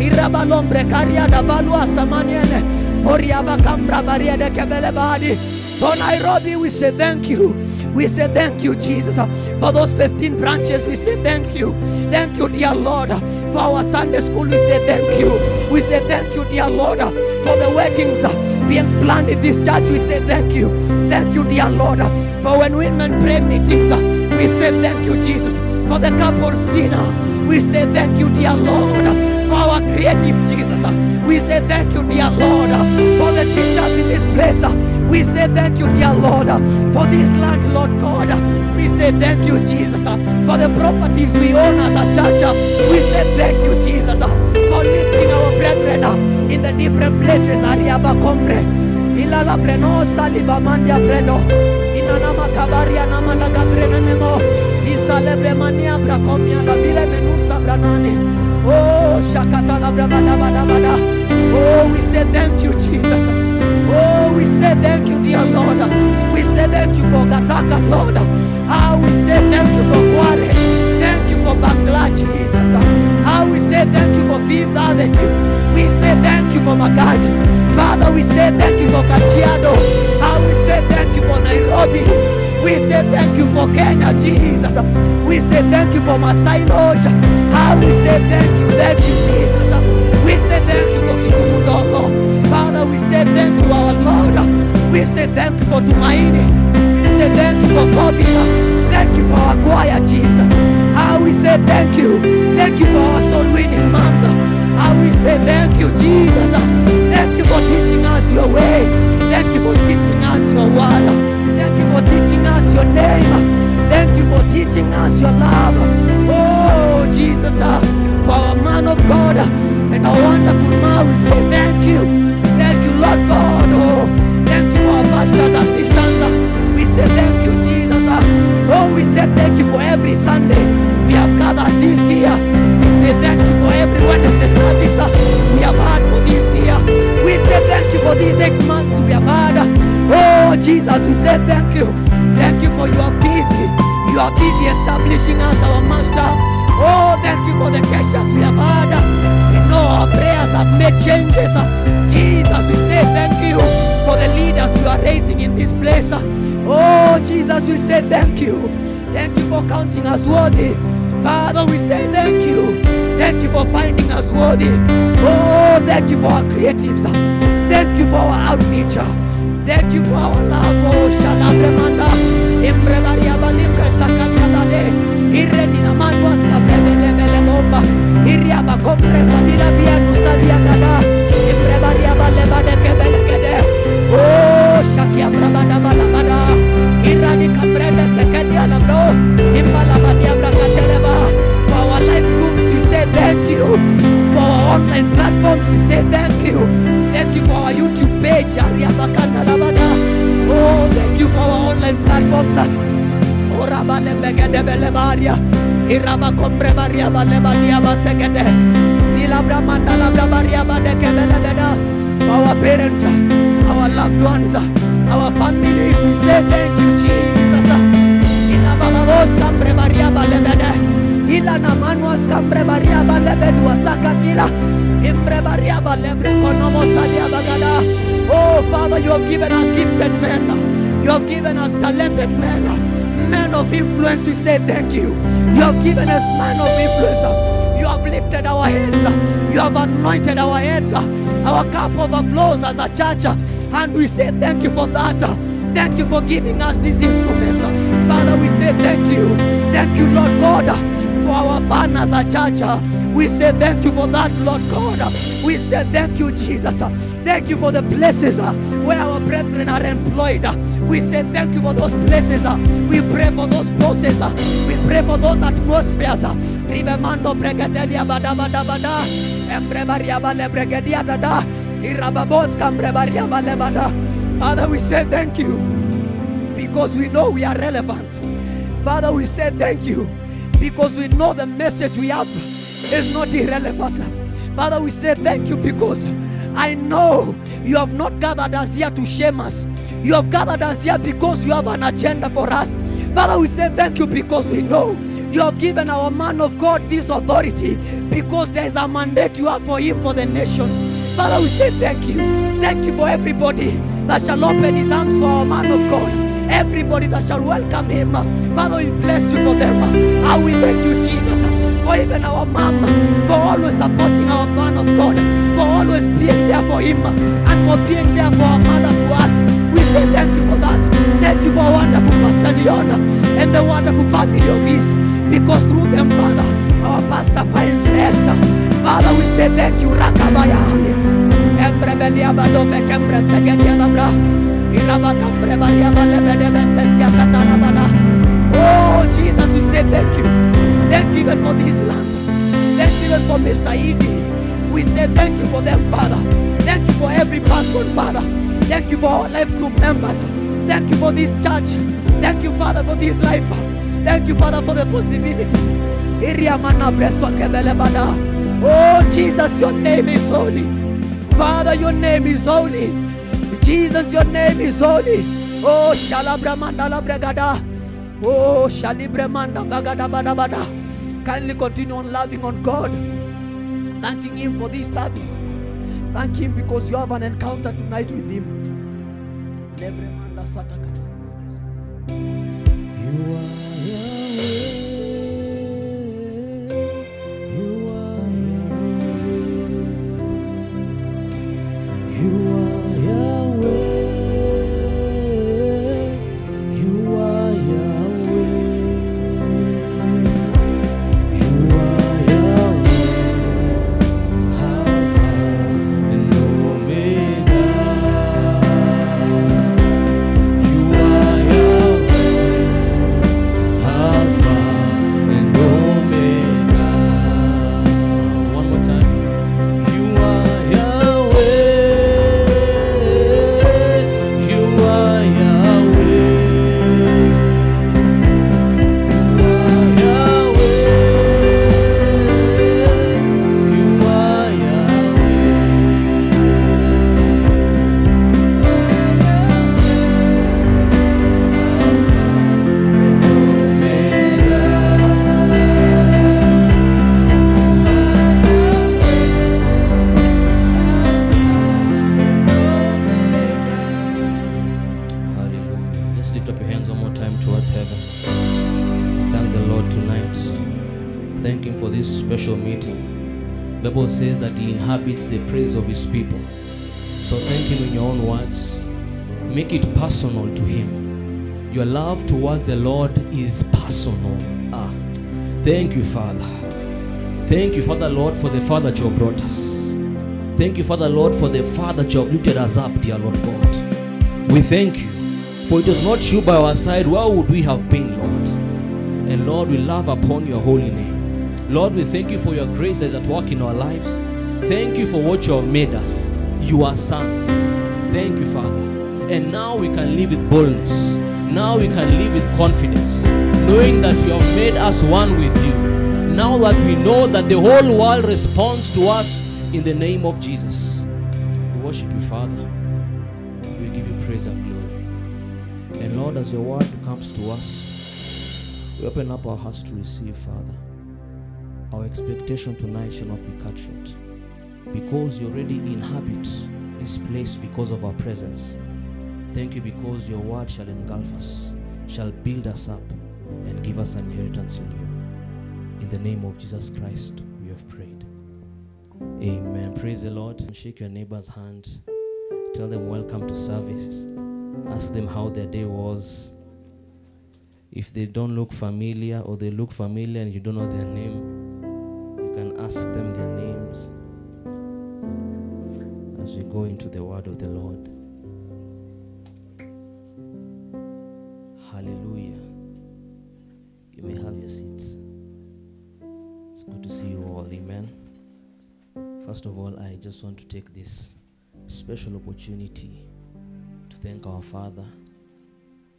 Irabalombre kariada balua samaniene. Oriaba kambra bariede kebele badi. For Nairobi, we say thank you. We say thank you, Jesus. For those 15 branches, we say thank you. Thank you, dear Lord. For our Sunday school, we say thank you. We say thank you, dear Lord. For the weddings being planned in this church, we say thank you. Thank you, dear Lord. For when women pray meetings, we say thank you, Jesus. For the couples dinner, we say thank you, dear Lord. For our creative Jesus, we say thank you, dear Lord. For the teachers in this place, we say thank you, dear Lord. For this land, Lord God, we say thank you, Jesus. For the properties we own as a church, we say thank you, Jesus. For lifting our brethren in the different places. Ariaba Combre, Ilala Brenosa, Libamandia Bredo, Inanama Kabaria, Namanda Gabrena Nemo, Oh, Shakata La Brabada Bada Bada. Oh, we say thank you, Jesus. Oh, we say thank you, dear Lord. We say thank you for Gataka, Lord. Ah, we say thank you for Kware. Thank you for Bangla, Jesus. Ah, we say thank you for Fifth Avenue. We say thank you for Magaji. Father, we say thank you for Kajiado. Ah, we say thank you for Nairobi. We say thank you for Kenya, Jesus. We say thank you for Masai Lodge. Ah, we say thank you, thank you, Jesus. We say thank you for Kikumu Doko. Father, we say thank you, our Lord. We say thank you for Tumaini. We say thank you for Bobina. Thank you for our choir, Jesus. Ah, we say thank you. Thank you for our soul winning month. Ah, we say thank you, Jesus. Thank you for teaching us your way. Thank you for teaching us your word. Thank you for teaching us your name. Thank you for teaching us your love. Oh, Jesus, ah, for our man of God and our wonderful man, we say thank you. Thank you, Lord God. Oh, thank you for our pastor's assistants. ah. We say thank you, Jesus. ah. Oh, we say thank you for every Sunday we have gathered this year. We say thank you for every Wednesday service ah, we have had for this year. Say thank you for these eight months we have had. Oh, Jesus, we say thank you. Thank you for you are busy. You are busy establishing us, our master. Oh, thank you for the questions we have had. We know our prayers have made changes. Jesus, we say thank you for the leaders you are raising in this place. Oh, Jesus, we say thank you. Thank you for counting us worthy. Father, we say thank you. Thank you for finding us worthy. Oh, thank you for our creatives. Thank you for our outreach. Thank you for our love. Oh, Shalabremanda. Imprevaria balimbre sakanyadade. Iremina manwa skabrebele bele bomba. Iriaba kompre sabila bia nusabia gada. Imprevaria balebade kebele gede. Oh, shakia brabada balabada. Irani kambrede sekedia labro. Imbalabadia brakateleba. For our life online platforms, we say thank you. Thank you for our YouTube page. Oh, thank you for our online platforms. Uh. Oh, Kebele beda. For our parents, uh, our loved ones, uh, our families, we say thank you, Jesus. Ina baba vos kambre baria bale bede. Ila na manuas kambre baria bale bedu Oh, Father, you have given us gifted men. You have given us talented men. Men of influence, we say thank you. You have given us men of influence. You have lifted our heads. You have anointed our heads. Our cup overflows as a church. And we say thank you for that. Thank you for giving us this instrument. Father, we say thank you. Thank you, Lord God, for our fun as a church. We say thank you for that, Lord God. We say thank you, Jesus. Thank you for the places where our brethren are employed. We say thank you for those places. We pray for those uh. We pray for those atmospheres. Ribemando bregadelia bada bada. Embrebaria bale bregadia dada. Irababos kambrebaria bale bada. Father, we say thank you because we know we are relevant. Father, we say thank you because we know the message we have is not irrelevant. Father, we say thank you because I know you have not gathered us here to shame us. You have gathered us here because you have an agenda for us. Father, we say thank you because we know You have given our man of God this authority because there is a mandate you have for him for the nation. Father, we say thank you. Thank you for everybody that shall open his arms for our man of God. Everybody that shall welcome him. Father, we bless you for them. I will thank you, Jesus, even our mom, for always supporting our man of God, for always being there for him, and for being there for our mother to us. We say thank you for that. Thank you for wonderful Pastor Leon and the wonderful family of his. Because through them, Father, our pastor finds rest. Father, we say thank you, Rakabaya. Embre belia badove kembre stegedia labra. Iraba kambre baria balebede besesia katarabada. Oh, Jesus, we say thank you. Thank you even for this land. Thank you even for Mr. Edie. We say thank you for them, Father. Thank you for every person, Father. Thank you for our life group members. Thank you for this church. Thank you, Father, for this life. Thank you, Father, for the possibility. Oh, Jesus, your name is holy. Father, your name is holy. Jesus, your name is holy. Oh, shalabramanda labregada. Oh, shalibramanda bagada bada bada. Kindly continue on loving on God. Thanking Him for this service. Thank Him because you have an encounter tonight with Him. You are Bible says that He inhabits the praise of His people. So thank Him in your own words. Make it personal to Him. Your love towards the Lord is personal. Ah, thank you, Father. Thank you, Father Lord, for the Father that you have brought us. Thank you, Father Lord, for the Father that you have lifted us up, dear Lord God. We thank you. For it was not you by our side, where would we have been, Lord? And Lord, we love upon your holy name. Lord, we thank you for your grace that is at work in our lives. Thank you for what you have made us. You are sons. Thank you, Father. And now we can live with boldness. Now we can live with confidence, knowing that you have made us one with you. Now that we know that the whole world responds to us in the name of Jesus. We worship you, Father. We give you praise and glory. And Lord, as your word comes to us, we open up our hearts to receive, Father. Our expectation tonight shall not be cut short. Because you already inhabit this place because of our presence. Thank you because your word shall engulf us, shall build us up, and give us an inheritance in you. In the name of Jesus Christ, we have prayed. Amen. Praise the Lord. Shake your neighbor's hand. Tell them welcome to service. Ask them how their day was. If they don't look familiar or they look familiar and you don't know their name, ask them their names as we go into the word of the Lord. Hallelujah. You may have your seats. It's good to see you all. Amen. First of all, I just want to take this special opportunity to thank our Father,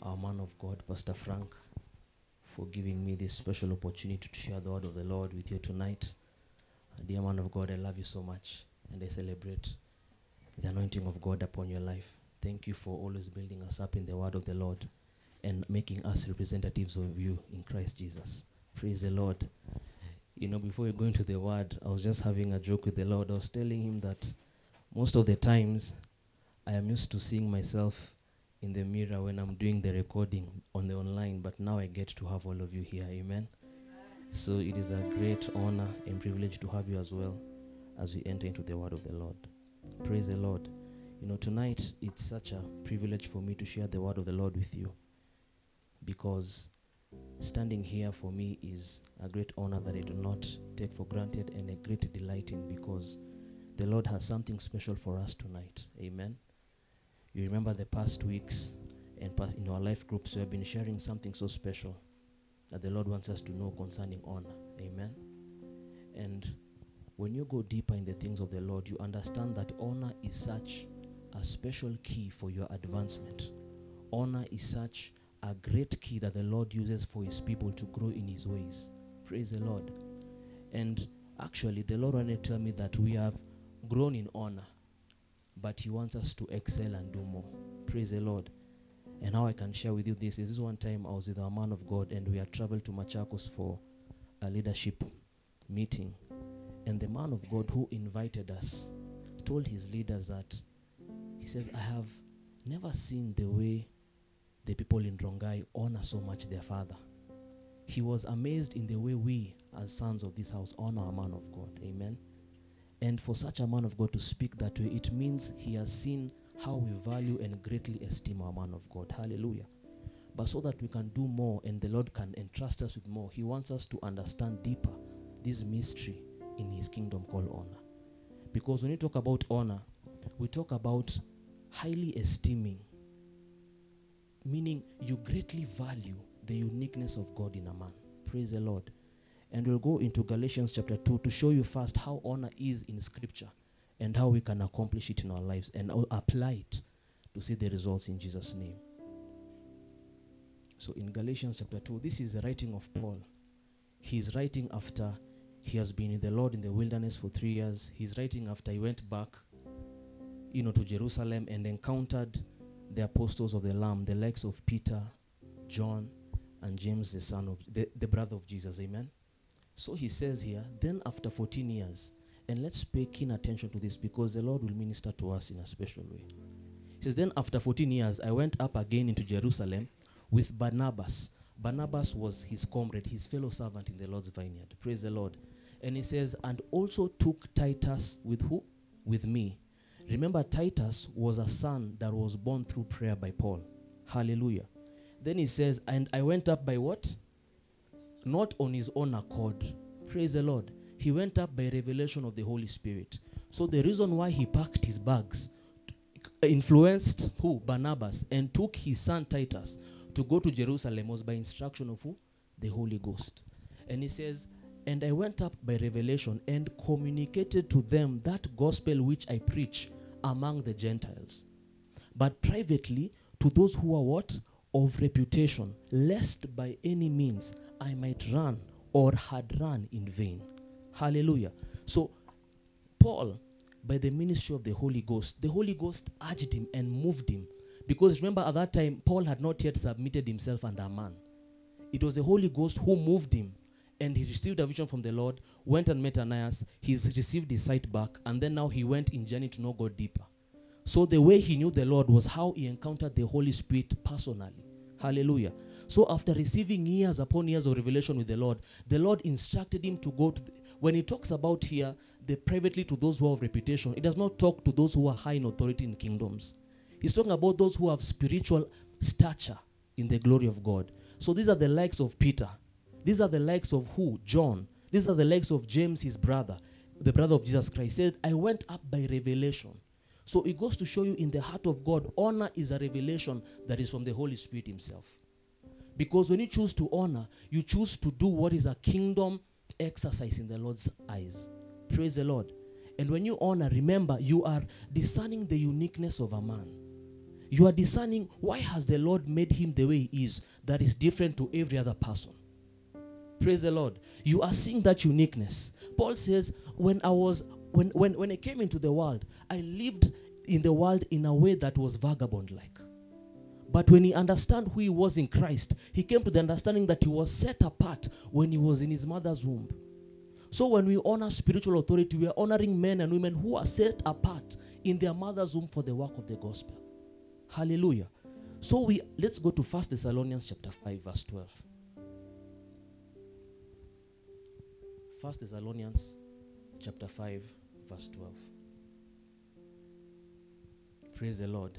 our man of God, Pastor Frank, for giving me this special opportunity to share the word of the Lord with you tonight. Dear man of God, I love you so much and I celebrate the anointing of God upon your life. Thank you for always building us up in the word of the Lord and making us representatives of you in Christ Jesus. Praise the Lord. You know, before we go into the word, I was just having a joke with the Lord. I was telling him that most of the times I am used to seeing myself in the mirror when I'm doing the recording on the online, but now I get to have all of you here. Amen. So it is a great honor and privilege to have you as well as we enter into the word of the Lord. Praise the Lord. You know, tonight it's such a privilege for me to share the word of the Lord with you because standing here for me is a great honor that I do not take for granted and a great delight in because the Lord has something special for us tonight. Amen. You remember the past weeks and past in our life groups, we have been sharing something so special that the Lord wants us to know concerning honor. Amen. And when you go deeper in the things of the Lord, you understand that honor is such a special key for your advancement. Honor is such a great key that the Lord uses for his people to grow in his ways. Praise the Lord. And actually, the Lord wanted to tell me that we have grown in honor, but he wants us to excel and do more. Praise the Lord. And how I can share with you this is this one time I was with our man of God and we had traveled to Machakos for a leadership meeting. And the man of God who invited us told his leaders that he says, I have never seen the way the people in Rongai honor so much their father. He was amazed in the way we, as sons of this house, honor a man of God. Amen. And for such a man of God to speak that way, it means he has seen how we value and greatly esteem our man of God. Hallelujah. But so that we can do more and the Lord can entrust us with more, he wants us to understand deeper this mystery in his kingdom called honor. Because when you talk about honor, we talk about highly esteeming, meaning you greatly value the uniqueness of God in a man. Praise the Lord. And we'll go into Galatians chapter 2 to show you first how honor is in scripture and how we can accomplish it in our lives and apply it to see the results in Jesus' name. So in Galatians chapter 2, this is the writing of Paul. He's writing after he has been in the Lord in the wilderness for three years. He's writing after he went back, you know, to Jerusalem and encountered the apostles of the Lamb, the likes of Peter, John, and James, the son of the, the brother of Jesus. Amen. So he says here, then after 14 years, and let's pay keen attention to this because the Lord will minister to us in a special way. He says, Then after 14 years, I went up again into Jerusalem with Barnabas. Barnabas was his comrade, his fellow servant in the Lord's vineyard. Praise the Lord. And he says, And also took Titus with who? With me. Remember, Titus was a son that was born through prayer by Paul. Hallelujah. Then he says, And I went up by what? Not on his own accord. Praise the Lord he went up by revelation of the Holy Spirit. So the reason why he packed his bags influenced who? Barnabas and took his son Titus to go to Jerusalem was by instruction of who? The Holy Ghost. And he says, And I went up by revelation and communicated to them that gospel which I preach among the Gentiles. But privately to those who are what? Of reputation, lest by any means I might run or had run in vain. Hallelujah. So, Paul, by the ministry of the Holy Ghost, the Holy Ghost urged him and moved him. Because remember, at that time, Paul had not yet submitted himself under man. It was the Holy Ghost who moved him. And he received a vision from the Lord, went and met Ananias. He's received his sight back, and then now he went in journey to know God deeper. So the way he knew the Lord was how he encountered the Holy Spirit personally. Hallelujah. So after receiving years upon years of revelation with the Lord, the Lord instructed him to go to when he talks about here the privately to those who have reputation, it does not talk to those who are high in authority in kingdoms. He's talking about those who have spiritual stature in the glory of God. So these are the likes of Peter. These are the likes of who? John. These are the likes of James, his brother, the brother of Jesus Christ. He said, I went up by revelation. So it goes to show you in the heart of God, honor is a revelation that is from the Holy Spirit Himself. Because when you choose to honor, you choose to do what is a kingdom exercise in the Lord's eyes. Praise the Lord. And when you honor, remember, you are discerning the uniqueness of a man. You are discerning why has the Lord made him the way he is that is different to every other person. Praise the Lord. You are seeing that uniqueness. Paul says, when I was when when when I came into the world, I lived in the world in a way that was vagabond like. But when he understood who he was in Christ, he came to the understanding that he was set apart when he was in his mother's womb. So when we honor spiritual authority, we are honoring men and women who are set apart in their mother's womb for the work of the gospel. Hallelujah. So we let's go to 1 Thessalonians chapter 5 verse 12. 1 Thessalonians chapter 5 verse 12. Praise the Lord.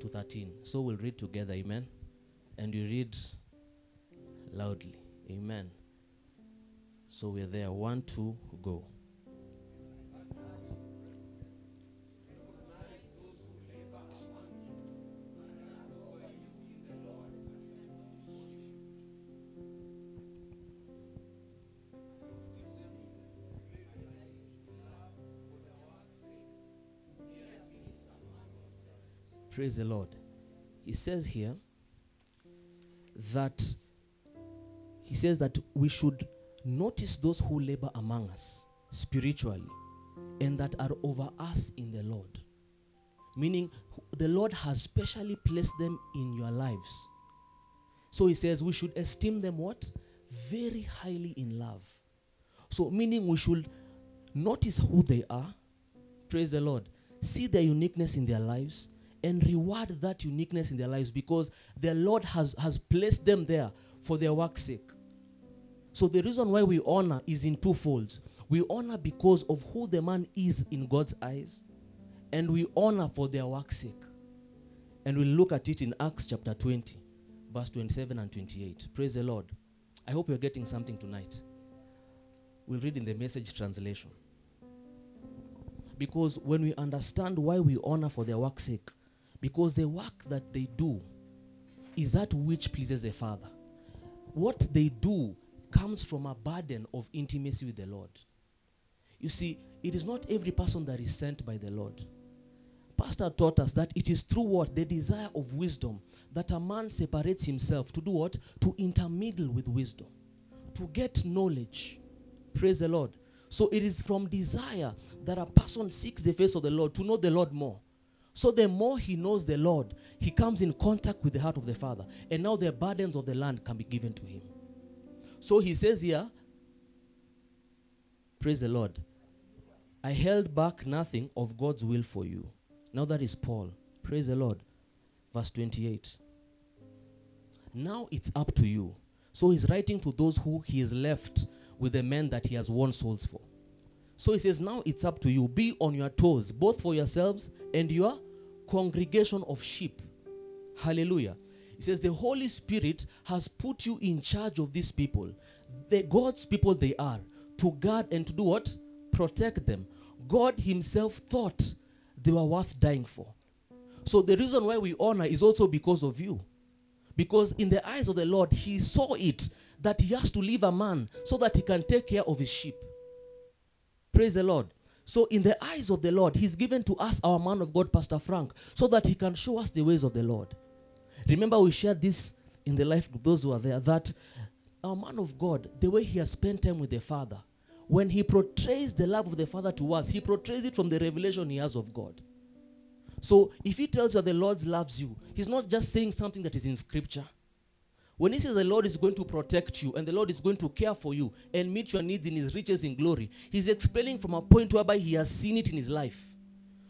To 13. So we'll read together, amen. And you read loudly. Amen. So we're there. One, two, go. Praise the Lord. He says here that he says that we should notice those who labor among us spiritually and that are over us in the Lord. Meaning, the Lord has specially placed them in your lives. So he says we should esteem them what? Very highly in love. So, meaning we should notice who they are. Praise the Lord. See their uniqueness in their lives and reward that uniqueness in their lives because the Lord has, has placed them there for their work's sake. So the reason why we honor is in two folds. We honor because of who the man is in God's eyes, and we honor for their work's sake. And we'll look at it in Acts chapter 20, verse 27 and 28. Praise the Lord. I hope you're getting something tonight. We'll read in the message translation. Because when we understand why we honor for their work's sake, because the work that they do is that which pleases the Father. What they do comes from a burden of intimacy with the Lord. You see, it is not every person that is sent by the Lord. Pastor taught us that it is through what? The desire of wisdom that a man separates himself to do what? To intermingle with wisdom, to get knowledge. Praise the Lord. So it is from desire that a person seeks the face of the Lord to know the Lord more. So the more he knows the Lord, he comes in contact with the heart of the Father. And now the burdens of the land can be given to him. So he says here, Praise the Lord. I held back nothing of God's will for you. Now that is Paul. Praise the Lord. Verse 28. Now it's up to you. So he's writing to those who he has left with the men that he has won souls for. So he says, Now it's up to you. Be on your toes, both for yourselves and your congregation of sheep. Hallelujah. He says, The Holy Spirit has put you in charge of these people. The God's people they are. To guard and to do what? Protect them. God Himself thought they were worth dying for. So the reason why we honor is also because of you. Because in the eyes of the Lord, He saw it that He has to leave a man so that He can take care of His sheep. Praise the Lord. So, in the eyes of the Lord, He's given to us our man of God, Pastor Frank, so that he can show us the ways of the Lord. Remember, we shared this in the life group, those who are there, that our man of God, the way he has spent time with the Father, when he portrays the love of the Father to us, he portrays it from the revelation he has of God. So, if he tells you the Lord loves you, he's not just saying something that is in Scripture. When he says the Lord is going to protect you and the Lord is going to care for you and meet your needs in his riches in glory, he's explaining from a point whereby he has seen it in his life.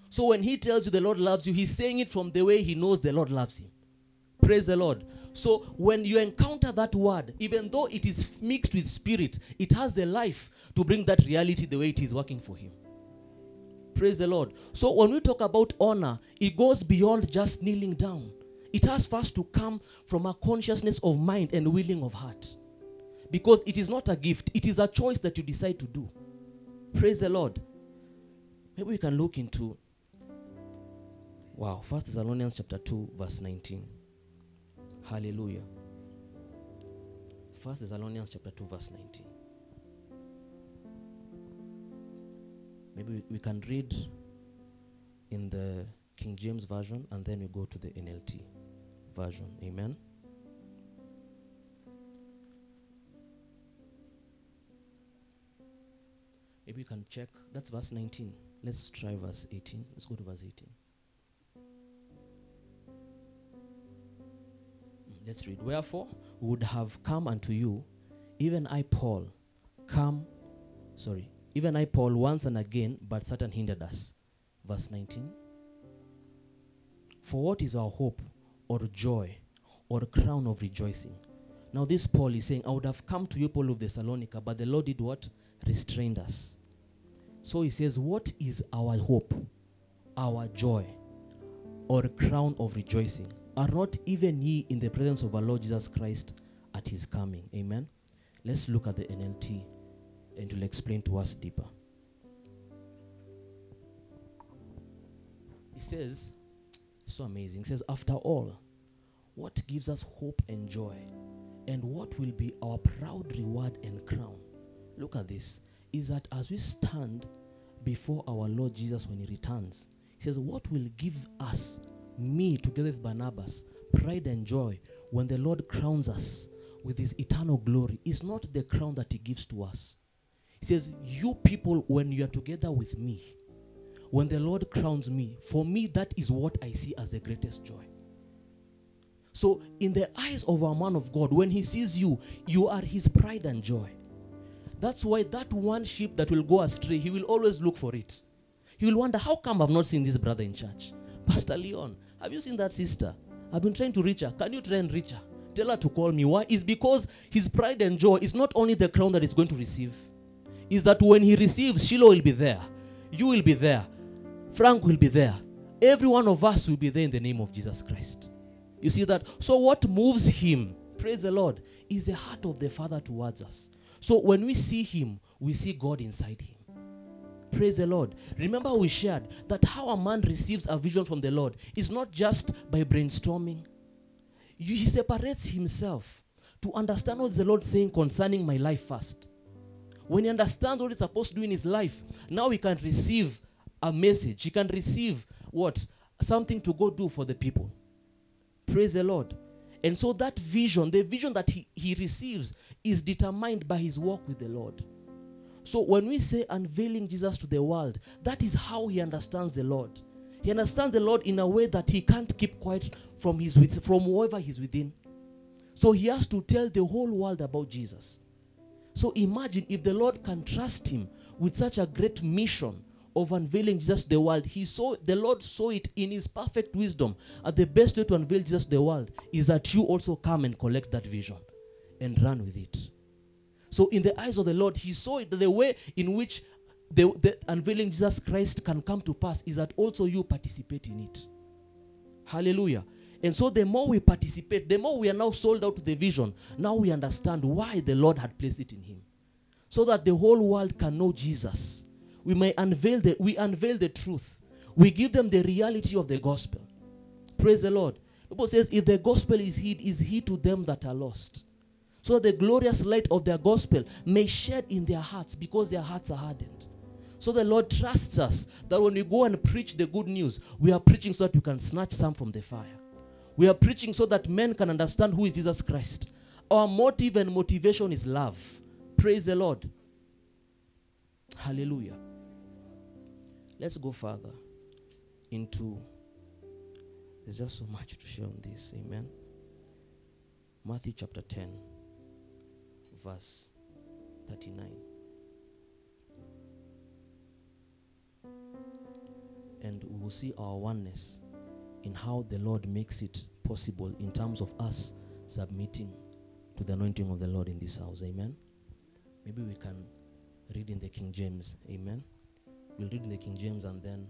So when he tells you the Lord loves you, he's saying it from the way he knows the Lord loves him. Praise the Lord. So when you encounter that word, even though it is mixed with spirit, it has the life to bring that reality the way it is working for him. Praise the Lord. So when we talk about honor, it goes beyond just kneeling down. It has first to come from a consciousness of mind and willing of heart. Because it is not a gift, it is a choice that you decide to do. Praise the Lord. Maybe we can look into Wow, First Thessalonians chapter 2, verse 19. Hallelujah. First Thessalonians chapter 2, verse 19. Maybe we, we can read in the King James Version and then we go to the NLT version. Amen. Maybe you can check. That's verse 19. Let's try verse 18. Let's go to verse 18. Hmm, let's read. Wherefore would have come unto you, even I, Paul, come, sorry, even I, Paul, once and again, but Satan hindered us. Verse 19. For what is our hope, or joy, or crown of rejoicing? Now, this Paul is saying, I would have come to you, Paul of Thessalonica, but the Lord did what? Restrained us. So he says, What is our hope, our joy, or crown of rejoicing? Are not even ye in the presence of our Lord Jesus Christ at his coming? Amen. Let's look at the NLT and it will explain to us deeper. He says, so amazing. He says, After all, what gives us hope and joy, and what will be our proud reward and crown? Look at this. Is that as we stand before our Lord Jesus when He returns, He says, What will give us, me together with Barnabas, pride and joy when the Lord crowns us with His eternal glory is not the crown that He gives to us. He says, You people, when you are together with me, when the Lord crowns me, for me, that is what I see as the greatest joy. So, in the eyes of a man of God, when he sees you, you are his pride and joy. That's why that one sheep that will go astray, he will always look for it. He will wonder, how come I've not seen this brother in church? Pastor Leon, have you seen that sister? I've been trying to reach her. Can you try and reach her? Tell her to call me. Why? It's because his pride and joy is not only the crown that he's going to receive, is that when he receives, Shiloh will be there. You will be there. Frank will be there. Every one of us will be there in the name of Jesus Christ. You see that? So, what moves him, praise the Lord, is the heart of the Father towards us. So, when we see him, we see God inside him. Praise the Lord. Remember, we shared that how a man receives a vision from the Lord is not just by brainstorming, he separates himself to understand what the Lord is saying concerning my life first. When he understands what he's supposed to do in his life, now he can receive a message. He can receive what? Something to go do for the people. Praise the Lord. And so that vision, the vision that he, he receives, is determined by his walk with the Lord. So when we say unveiling Jesus to the world, that is how he understands the Lord. He understands the Lord in a way that he can't keep quiet from his with, from whoever he's within. So he has to tell the whole world about Jesus. So imagine if the Lord can trust him with such a great mission of unveiling Jesus to the world. He saw the Lord saw it in his perfect wisdom. And the best way to unveil Jesus to the world is that you also come and collect that vision and run with it. So in the eyes of the Lord, he saw it the way in which the, the unveiling Jesus Christ can come to pass is that also you participate in it. Hallelujah. And so the more we participate, the more we are now sold out to the vision. Now we understand why the Lord had placed it in him. So that the whole world can know Jesus. We may unveil the we unveil the truth. We give them the reality of the gospel. Praise the Lord. The Bible says, if the gospel is hid, is hid to them that are lost. So that the glorious light of their gospel may shed in their hearts because their hearts are hardened. So the Lord trusts us that when we go and preach the good news, we are preaching so that we can snatch some from the fire. We are preaching so that men can understand who is Jesus Christ. Our motive and motivation is love. Praise the Lord. Hallelujah. Let's go further into. There's just so much to share on this. Amen. Matthew chapter 10, verse 39. And we will see our oneness in how the Lord makes it possible in terms of us submitting to the anointing of the Lord in this house. Amen. Maybe we can read in the King James. Amen. We'll read in the King James and then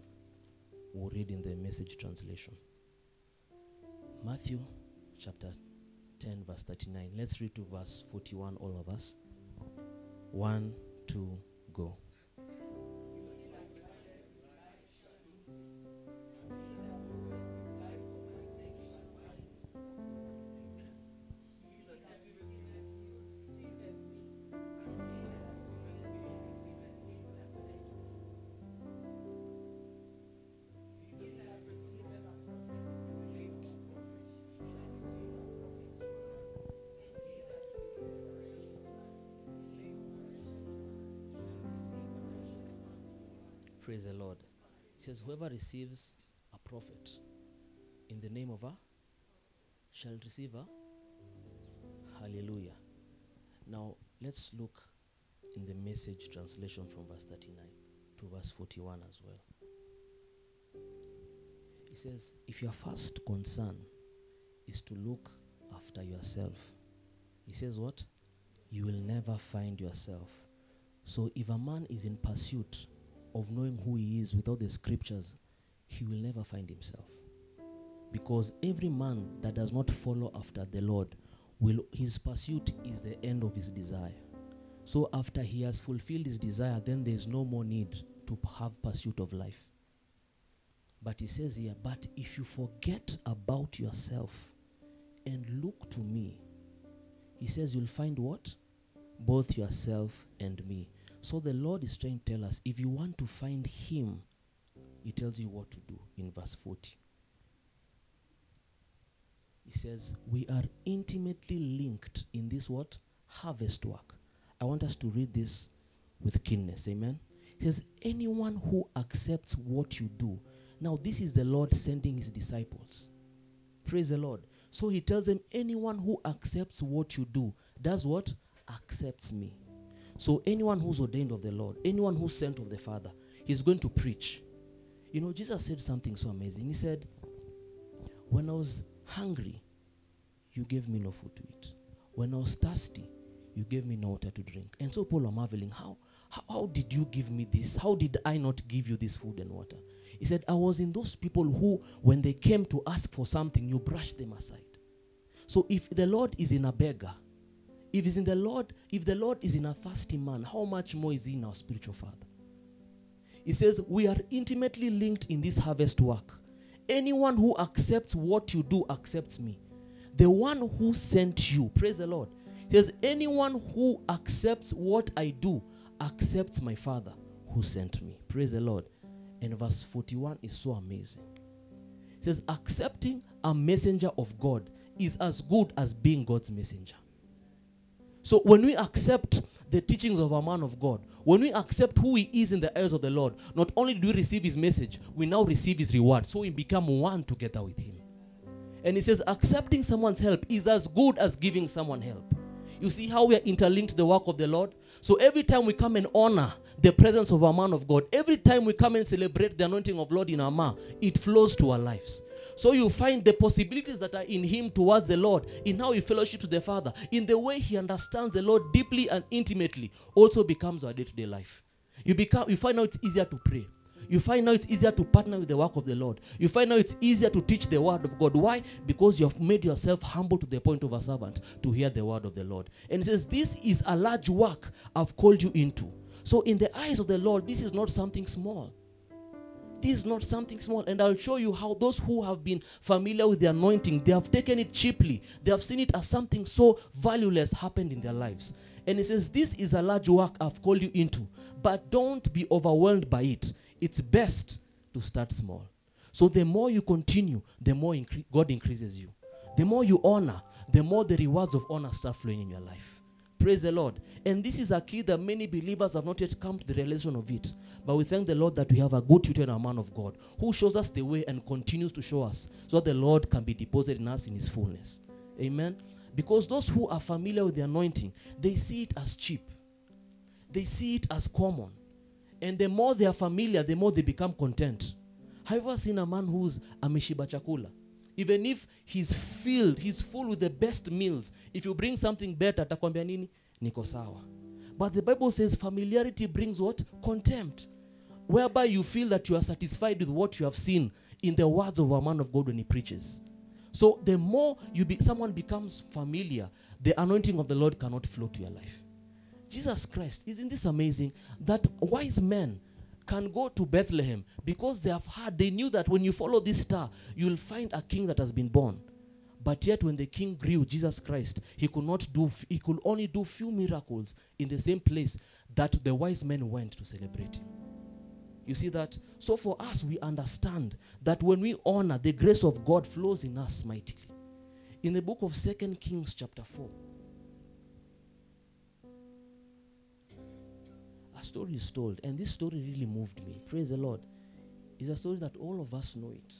we'll read in the message translation. Matthew chapter 10, verse 39. Let's read to verse 41, all of us. One, two, go. Praise the Lord. It says, Whoever receives a prophet in the name of a shall receive a Hallelujah. Now, let's look in the message translation from verse 39 to verse 41 as well. He says, If your first concern is to look after yourself, he says, What? You will never find yourself. So, if a man is in pursuit of knowing who he is without the scriptures, he will never find himself. Because every man that does not follow after the Lord will his pursuit is the end of his desire. So after he has fulfilled his desire, then there is no more need to have pursuit of life. But he says here, but if you forget about yourself and look to me, he says you'll find what? Both yourself and me. So the Lord is trying to tell us if you want to find him, he tells you what to do in verse 40. He says, We are intimately linked in this what? Harvest work. I want us to read this with keenness. Amen. He says, Anyone who accepts what you do. Now, this is the Lord sending his disciples. Praise the Lord. So he tells them, Anyone who accepts what you do does what? Accepts me. So anyone who's ordained of the Lord, anyone who's sent of the Father, he's going to preach. You know, Jesus said something so amazing. He said, When I was hungry, you gave me no food to eat. When I was thirsty, you gave me no water to drink. And so Paul are marveling, how, how, how did you give me this? How did I not give you this food and water? He said, I was in those people who, when they came to ask for something, you brushed them aside. So if the Lord is in a beggar, if he's in the Lord, if the Lord is in a thirsty man, how much more is he in our spiritual father? He says, We are intimately linked in this harvest work. Anyone who accepts what you do accepts me. The one who sent you, praise the Lord. He says, Anyone who accepts what I do accepts my Father who sent me. Praise the Lord. And verse 41 is so amazing. It says, Accepting a messenger of God is as good as being God's messenger. So when we accept the teachings of a man of God, when we accept who he is in the eyes of the Lord, not only do we receive his message, we now receive his reward. So we become one together with him. And he says, accepting someone's help is as good as giving someone help. You see how we are interlinked to the work of the Lord? So every time we come and honor the presence of a man of God, every time we come and celebrate the anointing of Lord in our mouth, it flows to our lives. So you find the possibilities that are in him towards the Lord, in how he fellowships the Father, in the way he understands the Lord deeply and intimately, also becomes our day-to-day life. You become you find out it's easier to pray. You find out it's easier to partner with the work of the Lord. You find out it's easier to teach the word of God. Why? Because you have made yourself humble to the point of a servant to hear the word of the Lord. And it says, This is a large work I've called you into. So, in the eyes of the Lord, this is not something small. This is not something small. And I'll show you how those who have been familiar with the anointing, they have taken it cheaply. They have seen it as something so valueless happened in their lives. And he says, This is a large work I've called you into, but don't be overwhelmed by it. It's best to start small. So the more you continue, the more incre- God increases you. The more you honor, the more the rewards of honor start flowing in your life. Praise the Lord. And this is a key that many believers have not yet come to the realization of it. But we thank the Lord that we have a good tutor and a man of God who shows us the way and continues to show us so that the Lord can be deposited in us in his fullness. Amen. Because those who are familiar with the anointing, they see it as cheap. They see it as common. And the more they are familiar, the more they become content. Have you ever seen a man who's ameshiba chakula? Even if he's filled, he's full with the best meals. If you bring something better, atakwambia nini? Niko sawa. But the Bible says familiarity brings what? Contempt. Whereby you feel that you are satisfied with what you have seen in the words of a man of God when he preaches. So the more you be, someone becomes familiar, the anointing of the Lord cannot flow to your life. Jesus Christ, isn't this amazing? That wise men can go to Bethlehem because they have heard, they knew that when you follow this star, you'll find a king that has been born. But yet, when the king grew, Jesus Christ, he could not do, he could only do few miracles in the same place that the wise men went to celebrate him. You see that? So for us, we understand that when we honor, the grace of God flows in us mightily. In the book of Second Kings, chapter 4, a story is told, and this story really moved me. Praise the Lord. It's a story that all of us know it.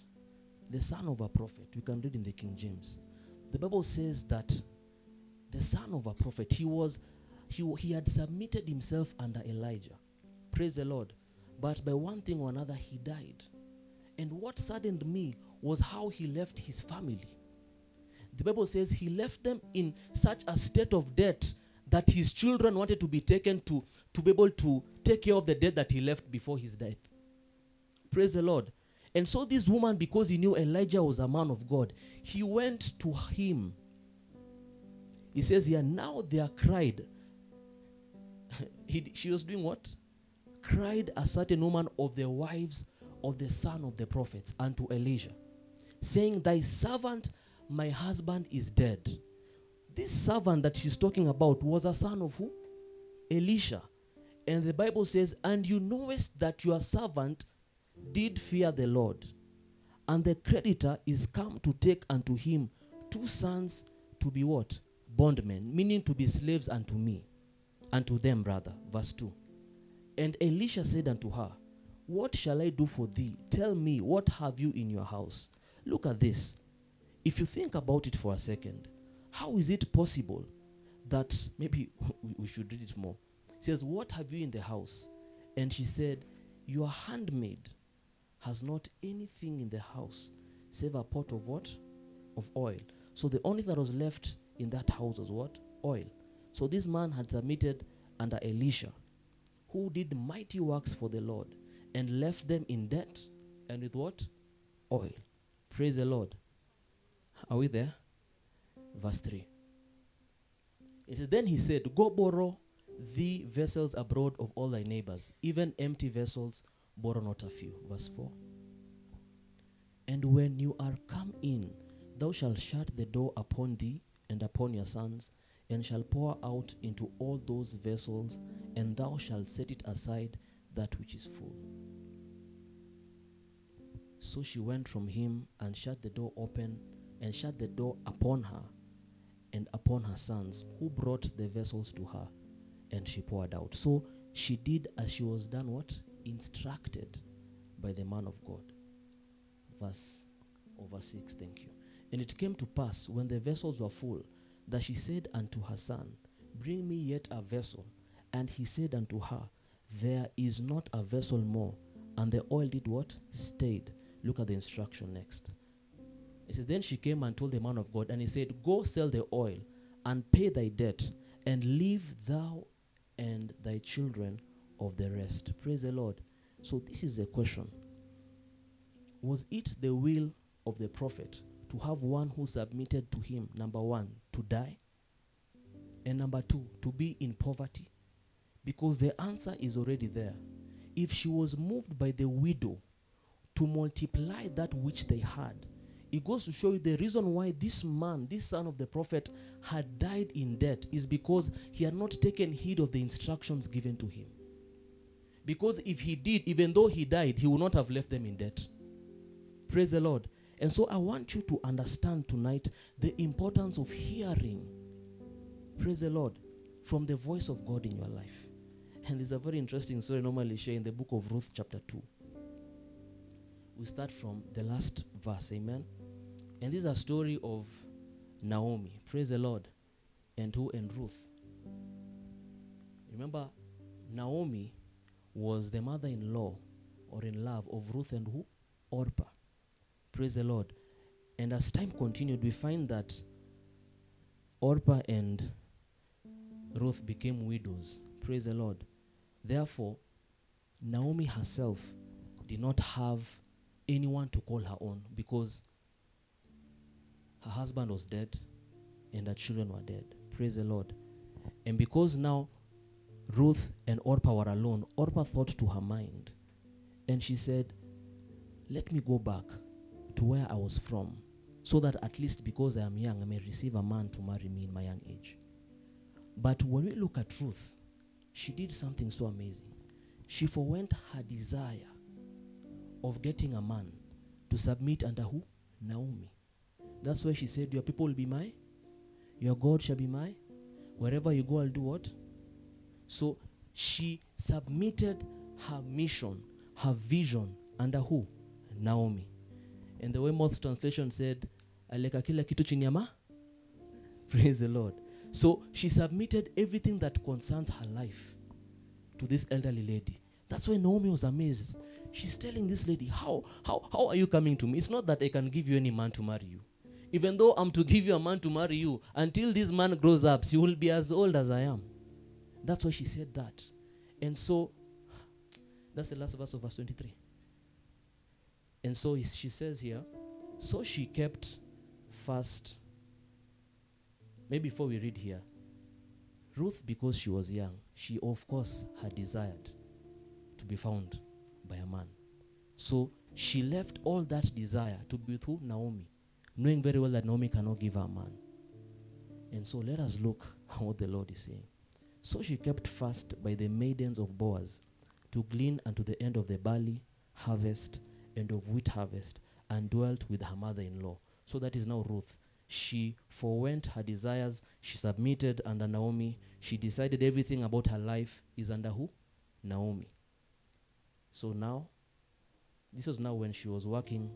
The son of a prophet, we can read in the King James. The Bible says that the son of a prophet. He was, he, he had submitted himself under Elijah. Praise the Lord. But by one thing or another, he died. And what saddened me was how he left his family. The Bible says he left them in such a state of debt that his children wanted to be taken to, to be able to take care of the debt that he left before his death. Praise the Lord. And so this woman, because he knew Elijah was a man of God, he went to him. He says here, now they are cried. he, she was doing what? Cried a certain woman of the wives of the son of the prophets unto Elijah, saying, Thy servant, my husband, is dead. This servant that she's talking about was a son of who? Elisha. And the Bible says, And you knowest that your servant did fear the Lord, and the creditor is come to take unto him two sons to be what? Bondmen, meaning to be slaves unto me, unto them rather. Verse 2. And Elisha said unto her, What shall I do for thee? Tell me, what have you in your house? Look at this. If you think about it for a second, how is it possible that maybe we- should read it more? Says, What have you in the house? And she said, Your handmaid has not anything in the house save a pot of what? Of oil. So the only thing that was left in that house was what? Oil. So this man had submitted under Elisha, who did mighty works for the Lord and left them in debt and with what? Oil. Praise the Lord. Are we there? Verse 3. It says, Then he said, Go borrow thee vessels abroad of all thy neighbors, even empty vessels, borrow not a few. Verse 4. And when you are come in, thou shalt shut the door upon thee and upon your sons, and shall pour out into all those vessels, and thou shalt set it aside that which is full. So she went from him and shut the door open, and shut the door upon her and upon her sons, who brought the vessels to her, and she poured out. So she did as she was done what? Instructed by the man of God. Verse over 6, thank you. And it came to pass when the vessels were full that she said unto her son, Bring me yet a vessel. And he said unto her, There is not a vessel more. And the oil did what? Stayed. Look at the instruction next. It says, Then she came and told the man of God, and he said, Go sell the oil and pay thy debt, and leave thou and thy children of the rest. Praise the Lord. So, this is the question Was it the will of the prophet to have one who submitted to him, number one, to die? And number two, to be in poverty? Because the answer is already there. If she was moved by the widow to multiply that which they had, it goes to show you the reason why this man, this son of the prophet, had died in debt is because he had not taken heed of the instructions given to him. Because if he did, even though he died, he would not have left them in debt. Praise the Lord. And so I want you to understand tonight the importance of hearing, praise the Lord, from the voice of God in your life. And there's a very interesting story normally share in the book of Ruth, chapter 2. We start from the last verse, amen. And this is a story of Naomi, praise the Lord, and who? And Ruth. Remember, Naomi was the mother in law or in love of Ruth and who? Orpah. Praise the Lord. And as time continued, we find that Orpah and Ruth became widows. Praise the Lord. Therefore, Naomi herself did not have anyone to call her own because her husband was dead and her children were dead. Praise the Lord. And because now Ruth and Orpah were alone, Orpah thought to her mind and she said, Let me go back to where I was from so that at least because I am young, I may receive a man to marry me in my young age. But when we look at Ruth, she did something so amazing. She forwent her desire of getting a man to submit under who? Naomi. That's why she said, Your people will be my, your God shall be my. Wherever you go, I'll do what? So she submitted her mission, her vision under who? Naomi. And the way most translation said, aleka kila kitu chini ya? Praise the Lord. So she submitted everything that concerns her life to this elderly lady. That's why Naomi was amazed. She's telling this lady, How how how are you coming to me? It's not that I can give you any man to marry you. Even though I'm to give you a man to marry you, until this man grows up, you will be as old as I am. That's why she said that. And so that's the last verse of verse 23. And so she says here, so she kept fast. Maybe before we read here, Ruth, because she was young, she of course had desired to be found by a man. So she left all that desire to be with who? Naomi, knowing very well that Naomi cannot give her man. And so let us look at what the Lord is saying. So she kept fast by the maidens of Boaz to glean unto the end of the barley harvest and of wheat harvest, and dwelt with her mother in law. So that is now Ruth. She forewent her desires, she submitted under Naomi, she decided everything about her life is under who? Naomi. So now, this was now when she was working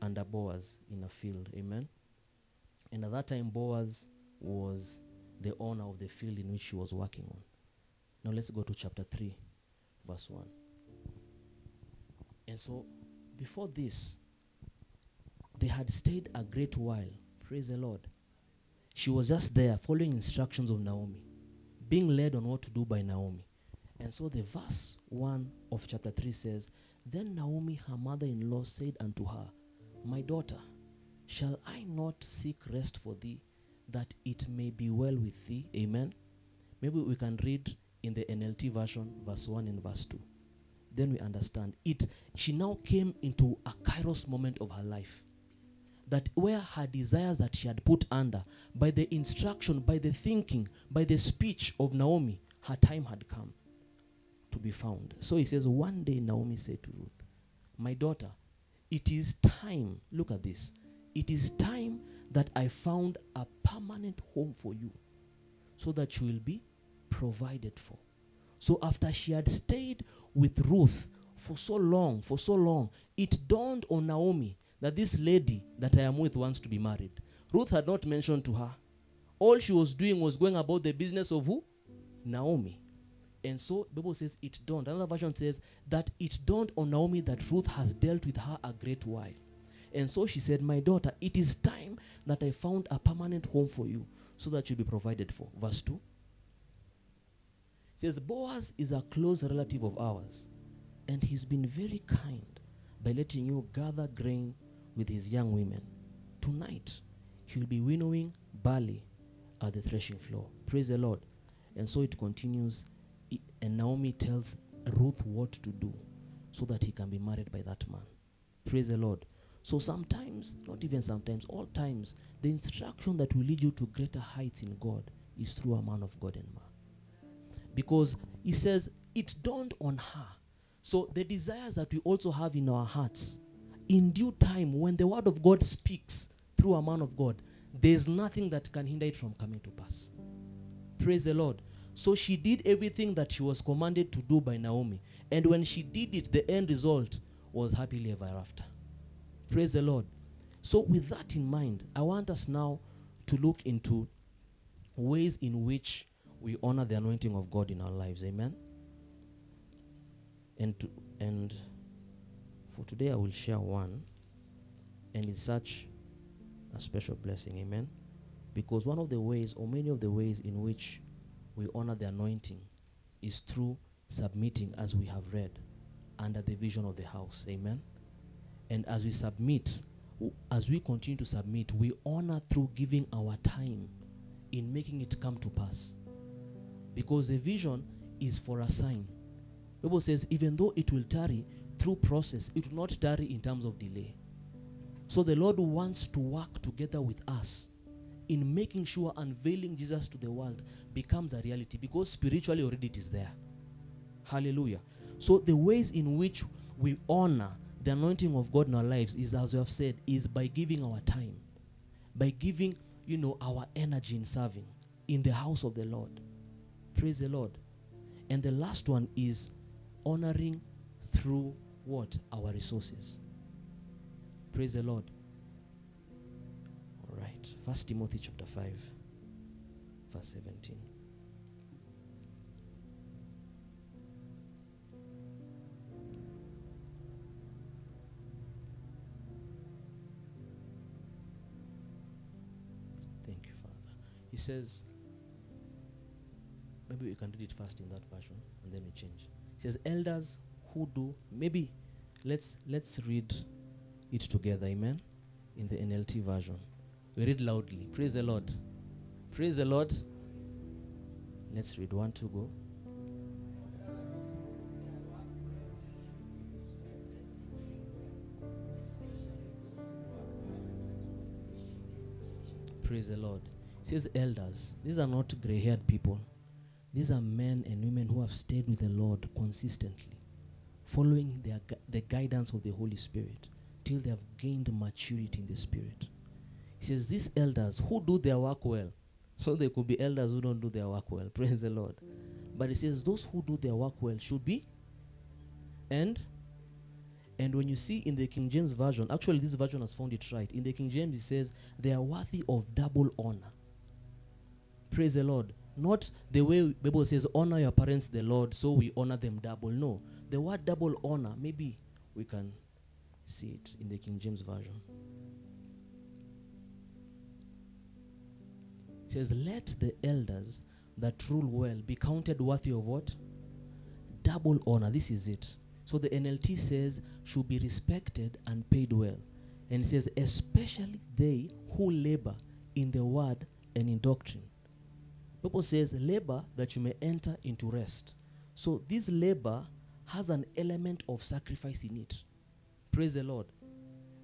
under Boaz in a field. Amen. And at that time, Boaz was the owner of the field in which she was working on. Now let's go to chapter 3, verse 1. And so, before this, they had stayed a great while. Praise the Lord. She was just there following instructions of Naomi, being led on what to do by Naomi. And so, the verse 1 of chapter 3 says, Then Naomi, her mother in law, said unto her, My daughter, shall I not seek rest for thee, that it may be well with thee? Amen. Maybe we can read in the NLT version, verse 1 and verse 2. Then we understand it. She now came into a kairos moment of her life. That where her desires that she had put under, by the instruction, by the thinking, by the speech of Naomi, her time had come to be found. So he says, One day Naomi said to Ruth, My daughter, it is time, look at this, it is time that I found a permanent home for you so that you will be provided for. So after she had stayed with Ruth for so long, for so long, it dawned on Naomi that this lady that I am with wants to be married. Ruth had not mentioned to her. All she was doing was going about the business of who? Naomi. And so Bible says it dawned. Another version says that it dawned on Naomi that Ruth has dealt with her a great while. And so she said, My daughter, it is time that I found a permanent home for you so that you'll be provided for. Verse 2 says, Boaz is a close relative of ours, and he's been very kind by letting you gather grain with his young women. Tonight, he'll be winnowing barley at the threshing floor. Praise the Lord. And so it continues, and Naomi tells Ruth what to do so that he can be married by that man. Praise the Lord. So sometimes, not even sometimes, all times, the instruction that will lead you to greater heights in God is through a man of God and man. Because he says it dawned on her. So the desires that we also have in our hearts, in due time, when the word of God speaks through a man of God, there's nothing that can hinder it from coming to pass. Praise the Lord. So she did everything that she was commanded to do by Naomi. And when she did it, the end result was happily ever after. Praise the Lord. So, with that in mind, I want us now to look into ways in which we honor the anointing of God in our lives. Amen. And to, and for today, I will share one, and it's such a special blessing. Amen. Because one of the ways, or many of the ways in which we honor the anointing, is through submitting, as we have read, under the vision of the house. Amen. And as we submit, as we continue to submit, we honor through giving our time in making it come to pass. Because the vision is for a sign. Bible says, even though it will tarry through process, it will not tarry in terms of delay. So the Lord wants to work together with us in making sure unveiling Jesus to the world becomes a reality because spiritually already it is there. Hallelujah. So the ways in which we honor the anointing of God in our lives is as we have said is by giving our time. By giving, you know, our energy in serving in the house of the Lord. Praise the Lord. And the last one is honoring through what? Our resources. Praise the Lord. Right. First Timothy chapter 5. verse 17. Thank you, Father. He says, maybe we can read it first in that version and then we change. He says, elders who do, maybe let's let's read it together, amen, in the NLT version. We read loudly. Praise the Lord. Praise the Lord. Let's read one, two, go. Praise the Lord. It says elders. These are not gray haired people. These are men and women who have stayed with the Lord consistently, following their gu- the guidance of the Holy Spirit till they have gained maturity in the Spirit. He says, These elders who do their work well, so there could be elders who don't do their work well. Praise the Lord. But he says, Those who do their work well should be. And and when you see in the King James Version, actually this version has found it right. In the King James, it says, They are worthy of double honor. Praise the Lord. Not the way Bible says, honor your parents the Lord, so we honor them double. No. The word double honor, maybe we can see it in the King James Version. Says, Let the elders that rule well be counted worthy of what? Double honor. This is it. So the NLT says, should be respected and paid well. And it says, especially they who labor in the word and in doctrine. Bible says, labor that you may enter into rest. So this labor has an element of sacrifice in it. Praise the Lord.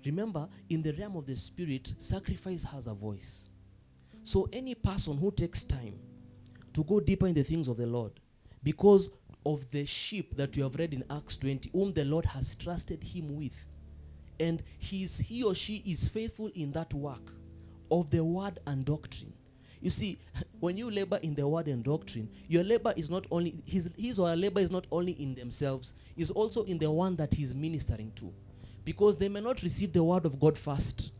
Remember, in the realm of the spirit, sacrifice has a voice. So any person who takes time to go deeper in the things of the Lord, because of the sheep that you have read in Acts 20, whom the Lord has trusted him with, and he, he or she is faithful in that work of the word and doctrine. You see, when you labor in the word and doctrine, your labor is not only his, his or her labor is not only in themselves, is also in the one that he's ministering to. Because they may not receive the word of God first.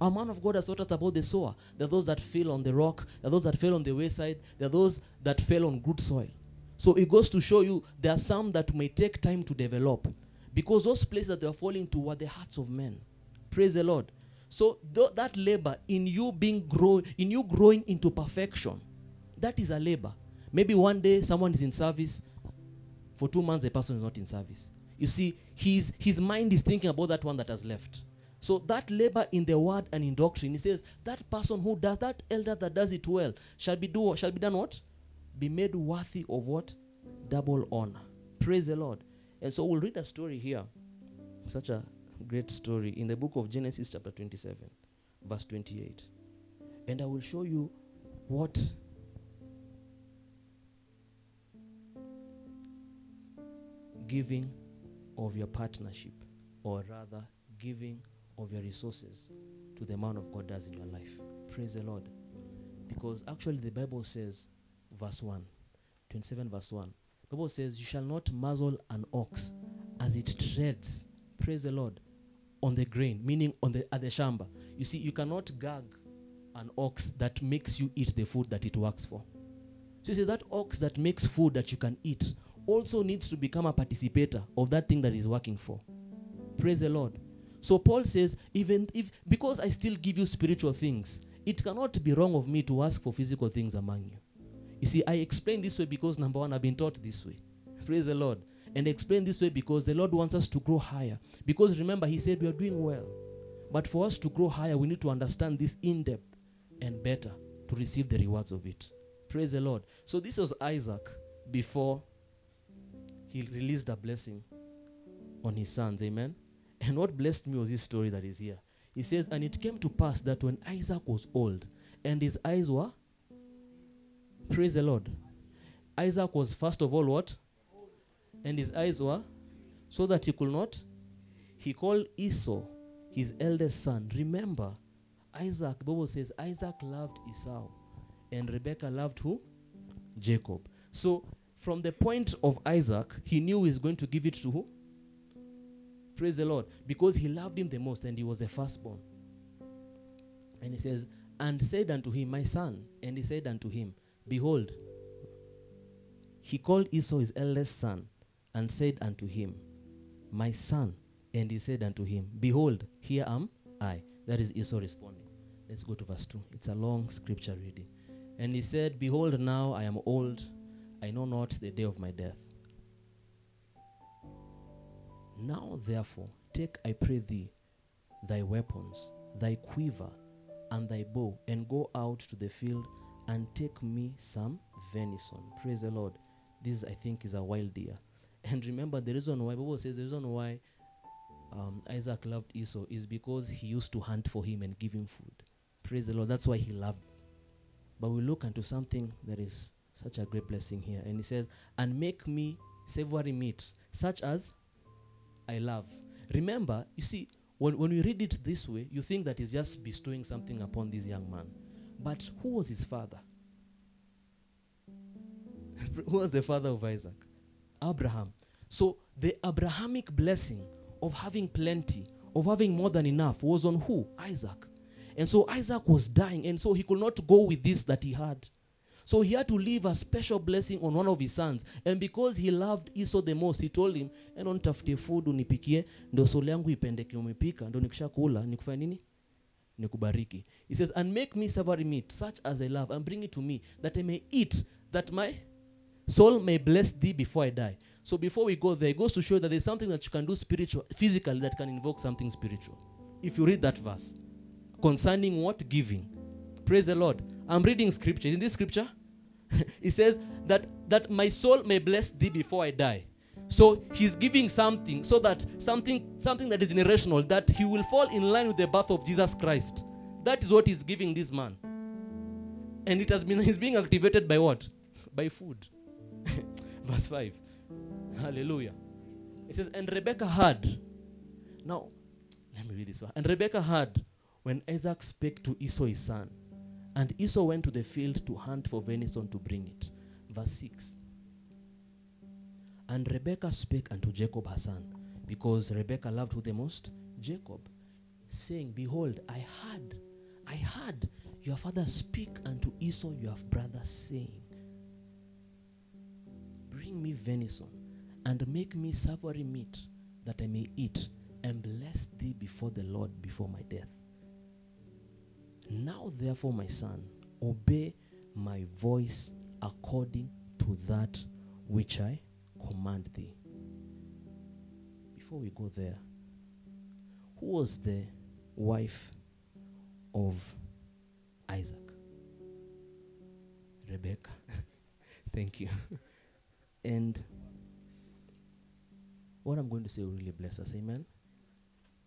Our man of God has taught us about the sower. There are those that fell on the rock, there are those that fell on the wayside, there are those that fell on good soil. So it goes to show you there are some that may take time to develop. Because those places that they are falling to were the hearts of men. Praise the Lord. So th- that labor in you being grow in you growing into perfection, that is a labor. Maybe one day someone is in service, for two months the person is not in service. You see, his his mind is thinking about that one that has left. So that labor in the word and in doctrine, he says that person who does that elder that does it well shall be do shall be done what? Be made worthy of what? Double honor. Praise the Lord. And so we'll read a story here. Such a great story in the book of Genesis, chapter 27, verse 28. And I will show you what giving of your partnership, or rather, giving of your resources to the man of God does in your life. Praise the Lord. Because actually, the Bible says, verse 1, 27, verse 1, the Bible says, You shall not muzzle an ox as it treads. Praise the Lord. On the grain, meaning on the at the shamba. You see, you cannot gag an ox that makes you eat the food that it works for. So you see, that ox that makes food that you can eat also needs to become a participator of that thing that is working for. Praise the Lord. So Paul says, even if because I still give you spiritual things, it cannot be wrong of me to ask for physical things among you. You see, I explain this way because number one, I've been taught this way. Praise the Lord. And explain this way because the Lord wants us to grow higher. Because remember, He said we are doing well. But for us to grow higher, we need to understand this in depth and better to receive the rewards of it. Praise the Lord. So this was Isaac before he released a blessing on his sons. Amen. And what blessed me was this story that is here. He says, And it came to pass that when Isaac was old and his eyes were, praise the Lord. Isaac was first of all what? And his eyes were, so that he could not. He called Esau, his eldest son. Remember, Isaac, Bible says Isaac loved Esau, and Rebekah loved who? Jacob. So from the point of Isaac, he knew he's going to give it to who? Praise the Lord. Because he loved him the most and he was the firstborn. And he says, And said unto him, My son. And he said unto him, Behold, he called Esau his eldest son and said unto him, My son. And he said unto him, Behold, here am I. That is Esau responding. Let's go to verse 2. It's a long scripture reading. And he said, Behold, now I am old. I know not the day of my death. Now, therefore, take, I pray thee, thy weapons, thy quiver, and thy bow, and go out to the field and take me some venison. Praise the Lord. This, I think, is a wild deer. And remember, the reason why, Bible says the reason why um, Isaac loved Esau is because he used to hunt for him and give him food. Praise the Lord. That's why he loved. But we look into something that is such a great blessing here. And he says, and make me savory meat, such as I love. Remember, you see, when, when we read it this way, you think that he's just bestowing something upon this young man. But who was his father? who was the father of Isaac? Abraham. So the Abrahamic blessing of having plenty, of having more than enough, was on who? Isaac. And so Isaac was dying, and so he could not go with this that he had. So he had to leave a special blessing on one of his sons. And because he loved Esau the most, he told him, eno nitafutie food unipikie, ndo soli yangu ipendeke umepika, ndo nikisha kula, nikufanya nini? Nikubariki. He says, and make me savory meat, such as I love, and bring it to me, that I may eat, that my soul may bless thee before I die. So before we go there, it goes to show that there's something that you can do spiritual, physically, that can invoke something spiritual. If you read that verse concerning what giving, praise the Lord. I'm reading scripture. In this scripture, it says that that my soul may bless thee before I die. So he's giving something so that something something that is generational that he will fall in line with the birth of Jesus Christ. That is what he's giving this man. And it has been he's being activated by what? By food. Verse 5. Hallelujah. It says, And Rebekah heard. Now, let me read this one. And Rebekah heard when Isaac spake to Esau his son. And Esau went to the field to hunt for venison to bring it. Verse 6. And Rebekah spake unto Jacob her son, because Rebekah loved who the most? Jacob, saying, Behold, I heard, I heard your father speak unto Esau your brother, saying, Bring me venison, and make me savory meat, that I may eat, and bless thee before the Lord before my death. Now, therefore, my son, obey my voice according to that which I command thee. Before we go there, who was the wife of Isaac? Rebecca. Thank you. and what I'm going to say will really bless us. Amen.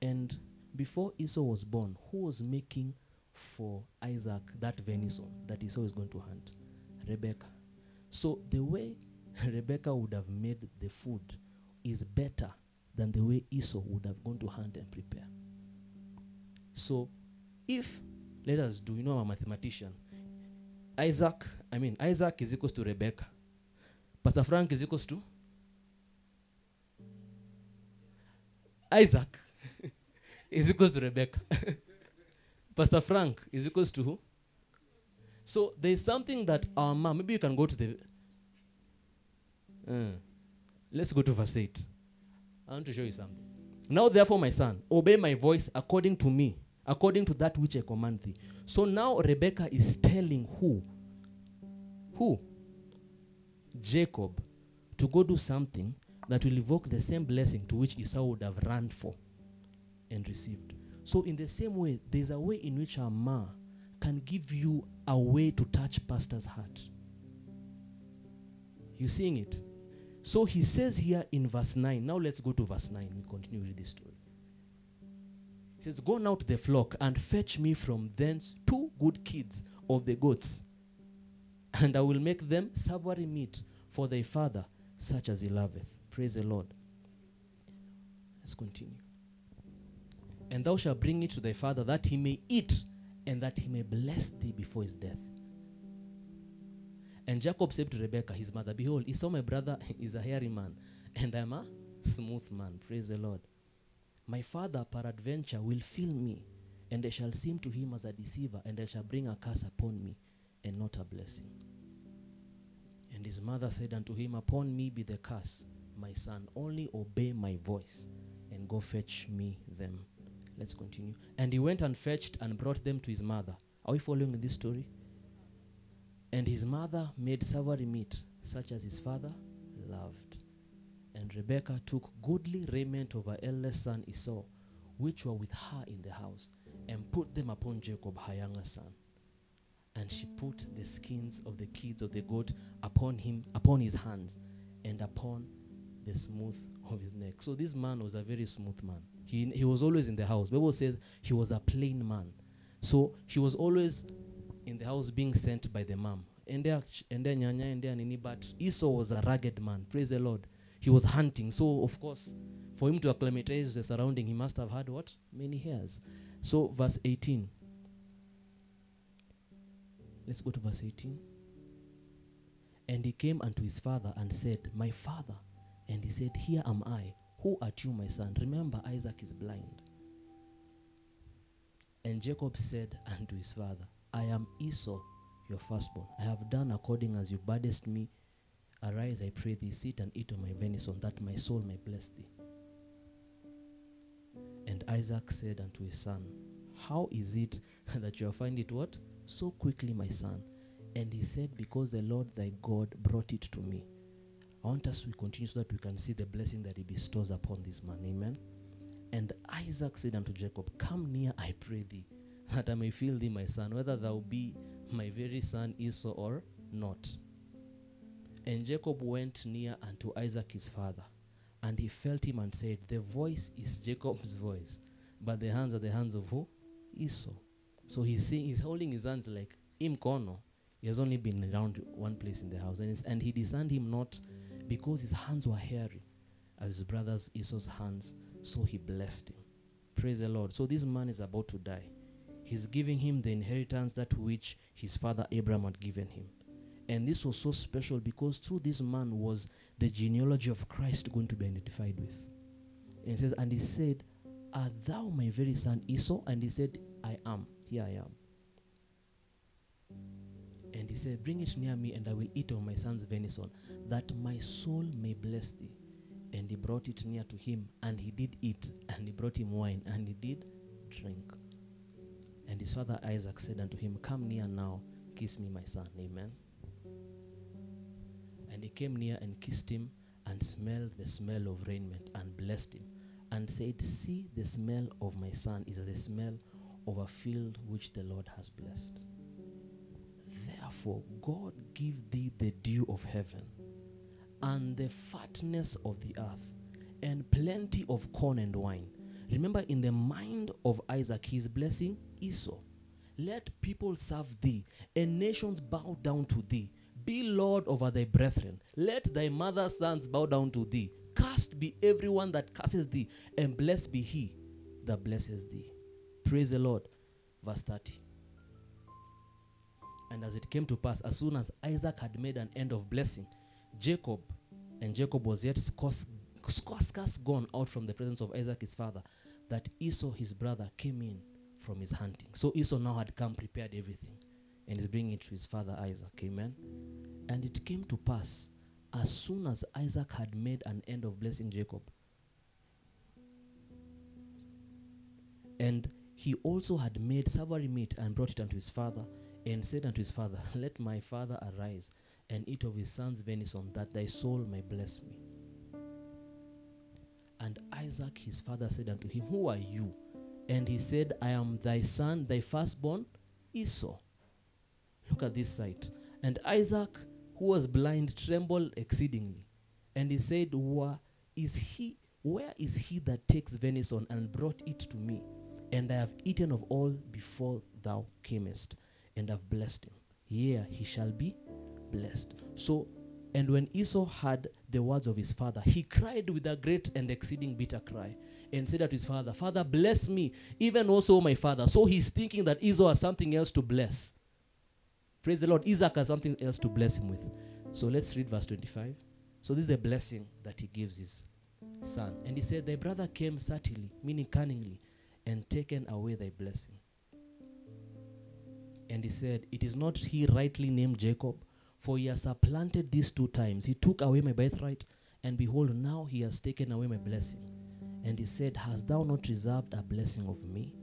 And before Esau was born, who was making for Isaac that venison that Esau is going to hunt? Rebecca. So the way Rebecca would have made the food is better than the way Esau would have gone to hunt and prepare. So if let us do, you know, I'm a mathematician. Isaac, I mean, Isaac is equals to Rebecca. Pastor Frank is equals to Isaac is equals to Rebecca. Pastor Frank is equals to who? So there's something that our mom, maybe you can go to the. Uh, let's go to verse 8. I want to show you something. Now, therefore, my son, obey my voice according to me, according to that which I command thee. So now Rebecca is telling who? Who? Jacob to go do something that will evoke the same blessing to which Esau would have run for and received. So, in the same way, there's a way in which a ma can give you a way to touch pastor's heart. You seeing it? So he says here in verse 9. Now let's go to verse 9. We continue with this story. He says, Go now to the flock and fetch me from thence two good kids of the goats, and I will make them savory meat for thy father, such as he loveth. Praise the Lord. Let's continue. And thou shalt bring it to thy father that he may eat and that he may bless thee before his death. And Jacob said to Rebekah, his mother, Behold, Esau my brother is a hairy man, and I'm a smooth man. Praise the Lord. My father, peradventure, will fill me, and I shall seem to him as a deceiver, and I shall bring a curse upon me, and not a blessing. And his mother said unto him, Upon me be the curse, my son, only obey my voice and go fetch me them. Let's continue. And he went and fetched and brought them to his mother. Are we following this story? And his mother made savory meat, such as his father loved. And Rebekah took goodly raiment of her eldest son Esau, which were with her in the house, and put them upon Jacob, her younger son. And she put the skins of the kids of the goat upon him, upon his hands, and upon the smooth of his neck. So this man was a very smooth man. He, he was always in the house. Bible says he was a plain man. So he was always in the house being sent by the mom. Endea endea nyanya, but Esau was a rugged man. Praise the Lord. He was hunting. So of course, for him to acclimatize the surrounding, he must have had what? Many hairs. So verse 18. Let's go to verse 18. And he came unto his father and said, My father. And he said, Here am I. Who art you, my son? Remember, Isaac is blind. And Jacob said unto his father, I am Esau, your firstborn. I have done according as you badest me. Arise, I pray thee, sit and eat of my venison, that my soul may bless thee. And Isaac said unto his son, How is it that you found it what? So quickly, my son. And he said, Because the Lord thy God brought it to me. I want us to continue so that we can see the blessing that he bestows upon this man. Amen. And Isaac said unto Jacob, Come near, I pray thee, that I may feel thee, my son, whether thou be my very son Esau or not. And Jacob went near unto Isaac his father, and he felt him and said, The voice is Jacob's voice, but the hands are the hands of who? Esau. So he's saying he's holding his hands like him kono. He has only been around one place in the house, and, and he discerned him not because his hands were hairy, as his brother's Esau's hands. So he blessed him. Praise the Lord. So this man is about to die. He's giving him the inheritance that which his father Abraham had given him. And this was so special because through this man was the genealogy of Christ going to be identified with. And it says, And he said, Art thou my very son Esau? And he said, I am. Here I am. And he said, Bring it near me, and I will eat of my son's venison, that my soul may bless thee. And he brought it near to him, and he did eat, and he brought him wine, and he did drink. And his father Isaac said unto him, Come near now, kiss me, my son. Amen. And he came near and kissed him, and smelled the smell of raiment, and blessed him, and said, See, the smell of my son is the smell of a field which the Lord has blessed. Therefore, God give thee the dew of heaven, and the fatness of the earth, and plenty of corn and wine. Remember, in the mind of Isaac, he is blessing Esau. Let people serve thee, and nations bow down to thee. Be Lord over thy brethren. Let thy mother's sons bow down to thee. Cursed be everyone that curses thee, and blessed be he that blesses thee. Praise the Lord. Verse 30. And as it came to pass, as soon as Isaac had made an end of blessing, Jacob, and Jacob was yet scarce, gone out from the presence of Isaac his father, that Esau his brother came in from his hunting. So Esau now had come, prepared everything, and is bringing it to his father Isaac. Amen. And it came to pass, as soon as Isaac had made an end of blessing Jacob, and he also had made savory meat and brought it unto his father, and said unto his father, Let my father arise and eat of his son's venison, that thy soul may bless me. And Isaac his father said unto him, Who are you? And he said, I am thy son, thy firstborn, Esau. Look at this sight. And Isaac, who was blind, trembled exceedingly. And he said, Where is he? Where is he that takes venison and brought it to me? And I have eaten of all before thou camest, and have blessed him. Yea, he shall be blessed. So, and when Esau heard the words of his father, he cried with a great and exceeding bitter cry, and said unto his father, Father, bless me, even also my father. So he's thinking that Esau has something else to bless. Praise the Lord. Isaac has something else to bless him with. So let's read verse 25. So this is a blessing that he gives his son. And he said, Thy brother came subtly, meaning cunningly, and taken away thy blessing. And he said, It is not he rightly named Jacob, For he has supplanted these two times. He took away my birthright, and behold, now he has taken away my blessing. And he said, Hast thou not reserved a blessing of me?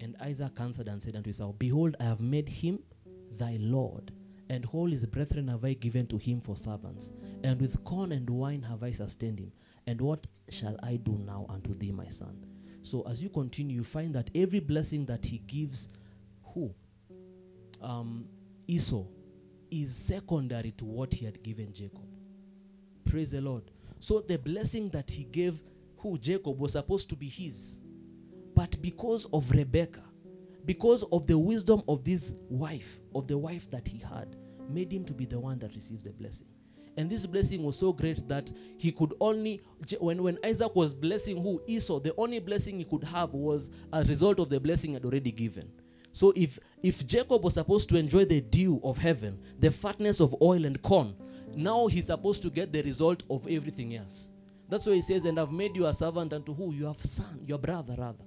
And Isaac answered and said unto Esau, Behold, I have made him thy Lord, and all his brethren have I given to him for servants, and with corn and wine have I sustained him. And what shall I do now unto thee, my son? So as you continue, you find that every blessing that he gives, who? Um, Esau, is secondary to what he had given Jacob. Praise the Lord. So the blessing that he gave, who Jacob was supposed to be his. But because of Rebecca, because of the wisdom of this wife, of the wife that he had, made him to be the one that receives the blessing. And this blessing was so great that he could only, when, when Isaac was blessing who? Esau, the only blessing he could have was a result of the blessing he had already given. So if, if Jacob was supposed to enjoy the dew of heaven, the fatness of oil and corn, now he's supposed to get the result of everything else. That's why he says, And I've made you a servant unto who? you have son, your brother, rather.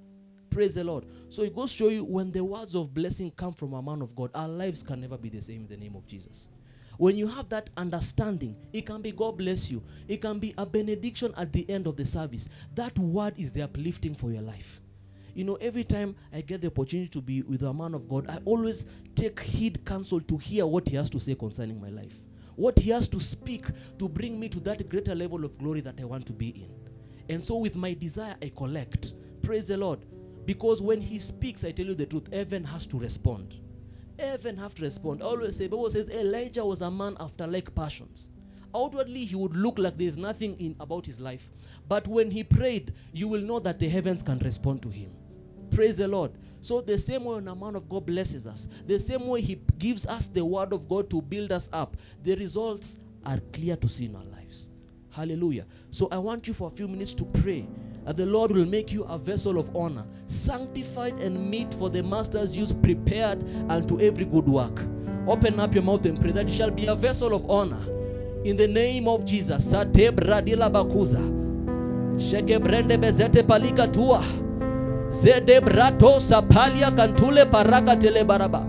Praise the Lord. So it goes to show you when the words of blessing come from a man of God, our lives can never be the same in the name of Jesus. When you have that understanding, it can be God bless you. It can be a benediction at the end of the service. That word is the uplifting for your life. You know, every time I get the opportunity to be with a man of God, I always take heed counsel to hear what he has to say concerning my life. What he has to speak to bring me to that greater level of glory that I want to be in. And so with my desire, I collect. Praise the Lord. Because when he speaks, I tell you the truth, heaven has to respond. Heaven have to respond. I always say, Bible says Elijah was a man after like passions. Outwardly, he would look like there's nothing in about his life. But when he prayed, you will know that the heavens can respond to him. Praise the Lord. So the same way when a man of God blesses us, the same way he gives us the word of God to build us up, the results are clear to see in our lives. Hallelujah. So I want you for a few minutes to pray that the Lord will make you a vessel of honor, sanctified and meet for the master's use, prepared unto every good work. Open up your mouth and pray that you shall be a vessel of honor. In the name of Jesus. Sate bradila bakuza. Sheke brende bezete palika tua. Zede brato sapalia kantule paraka tele baraba.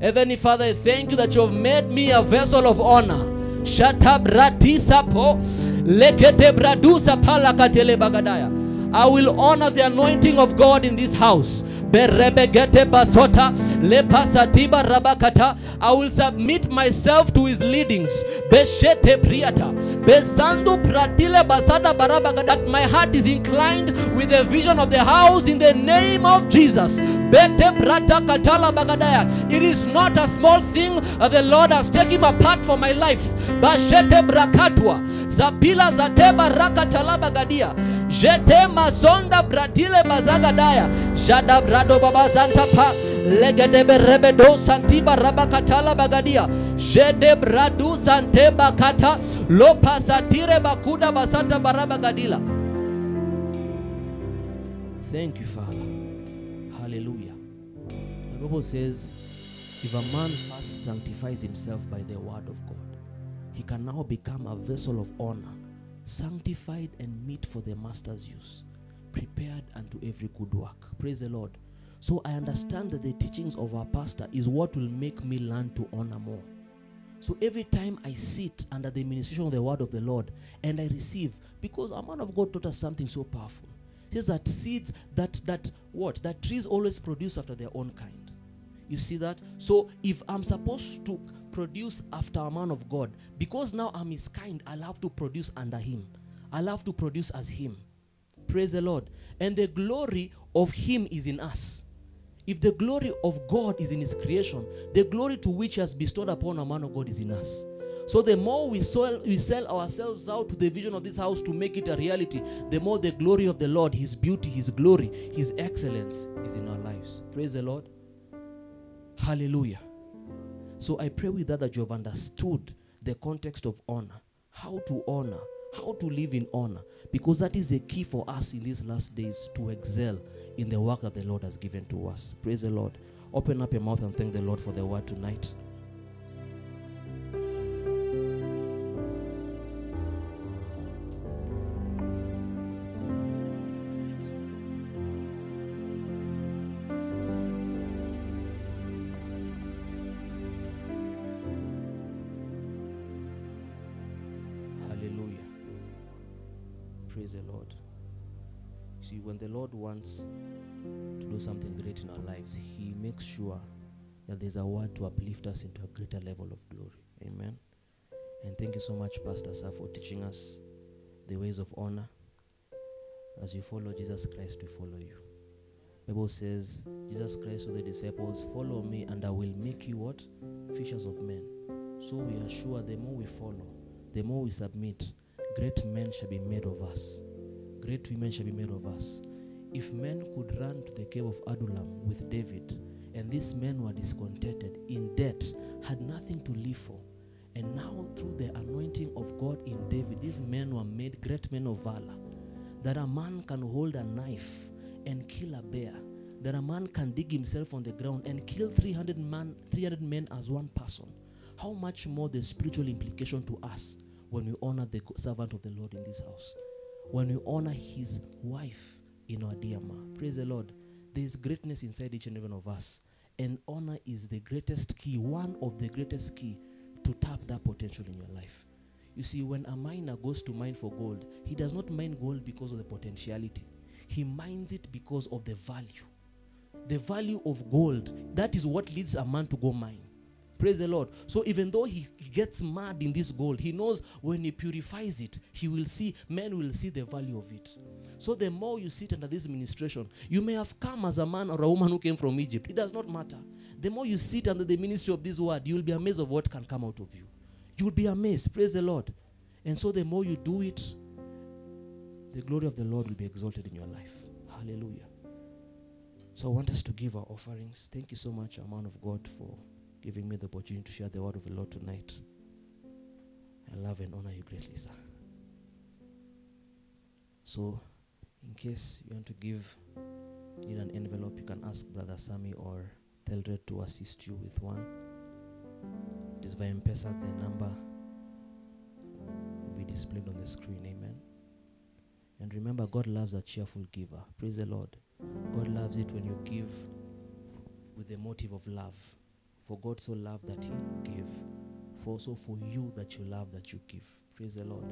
Heavenly Father, I thank you that you have made me a vessel of honor. Shata bratisa po lekete bradusa palakatele bagadaya. I will honor the anointing of God in this house. I will submit myself to his leadings. That my heart is inclined with the vision of the house in the name of Jesus. It is not a small thing that the Lord has taken apart for my life. Zapila zateba rakatala bagadia. Jete masonda bratile bazagadaya. Jada brado baba zanta pa. Legedebe rebedo santiba rabakatala bagadia. Jede bradu sante bakata. Lopa satire bakuda basanta barabagadila. Thank you, Father. Bible says, if a man first sanctifies himself by the word of God, he can now become a vessel of honor, sanctified and meet for the master's use, prepared unto every good work. Praise the Lord. So I understand that the teachings of our pastor is what will make me learn to honor more. So every time I sit under the ministration of the word of the Lord and I receive, because a man of God taught us something so powerful. He says that seeds, that that what? That trees always produce after their own kind. You see that? So if I'm supposed to produce after a man of God, because now I'm his kind, I'll have to produce under him. I'll have to produce as him. Praise the Lord. And the glory of him is in us. If the glory of God is in his creation, the glory to which he has bestowed upon a man of God is in us. So the more we sell, we sell ourselves out to the vision of this house to make it a reality, the more the glory of the Lord, his beauty, his glory, his excellence is in our lives. Praise the Lord. Hallelujah. So I pray with that that you have understood the context of honor, how to honor, how to live in honor, because that is a key for us in these last days to excel in the work that the Lord has given to us. Praise the Lord. Open up your mouth and thank the Lord for the word tonight. Praise the Lord. See, when the Lord wants to do something great in our lives, He makes sure that there's a word to uplift us into a greater level of glory. Amen. And thank you so much, Pastor Sir, for teaching us the ways of honor. As you follow Jesus Christ, we follow you. Bible says, Jesus Christ to the disciples, follow me and I will make you what? Fishers of men. So we are sure the more we follow, the more we submit, great men shall be made of us. Great women shall be made of us. If men could run to the cave of Adullam with David, and these men were discontented, in debt, had nothing to live for, and now through the anointing of God in David, these men were made great men of valor. That a man can hold a knife and kill a bear. That a man can dig himself on the ground and kill 300 man, 300 men as one person. How much more the spiritual implication to us when we honor the servant of the Lord in this house, when we honor his wife in our dear ma. Praise the Lord. There is greatness inside each and every one of us, and honor is the greatest key, one of the greatest key to tap that potential in your life. You see, when a miner goes to mine for gold, he does not mine gold because of the potentiality. He mines it because of the value. The value of gold, that is what leads a man to go mine. Praise the Lord. So even though he, he gets mad in this gold, he knows when he purifies it, he will see, men will see the value of it. So the more you sit under this ministration, you may have come as a man or a woman who came from Egypt. It does not matter. The more you sit under the ministry of this word, you will be amazed of what can come out of you. You will be amazed. Praise the Lord. And so the more you do it, the glory of the Lord will be exalted in your life. Hallelujah. So I want us to give our offerings. Thank you so much, man of God, for giving me the opportunity to share the word of the Lord tonight. I love and honor you greatly, sir. So, in case you want to give, need an envelope, you can ask Brother Sammy or Teldred to assist you with one. It is via M-Pesa. The number will be displayed on the screen. Amen. And remember, God loves a cheerful giver. Praise the Lord. God loves it when you give with the motive of love. For God so loved that He gave. For so for you that you love that you give. Praise the Lord.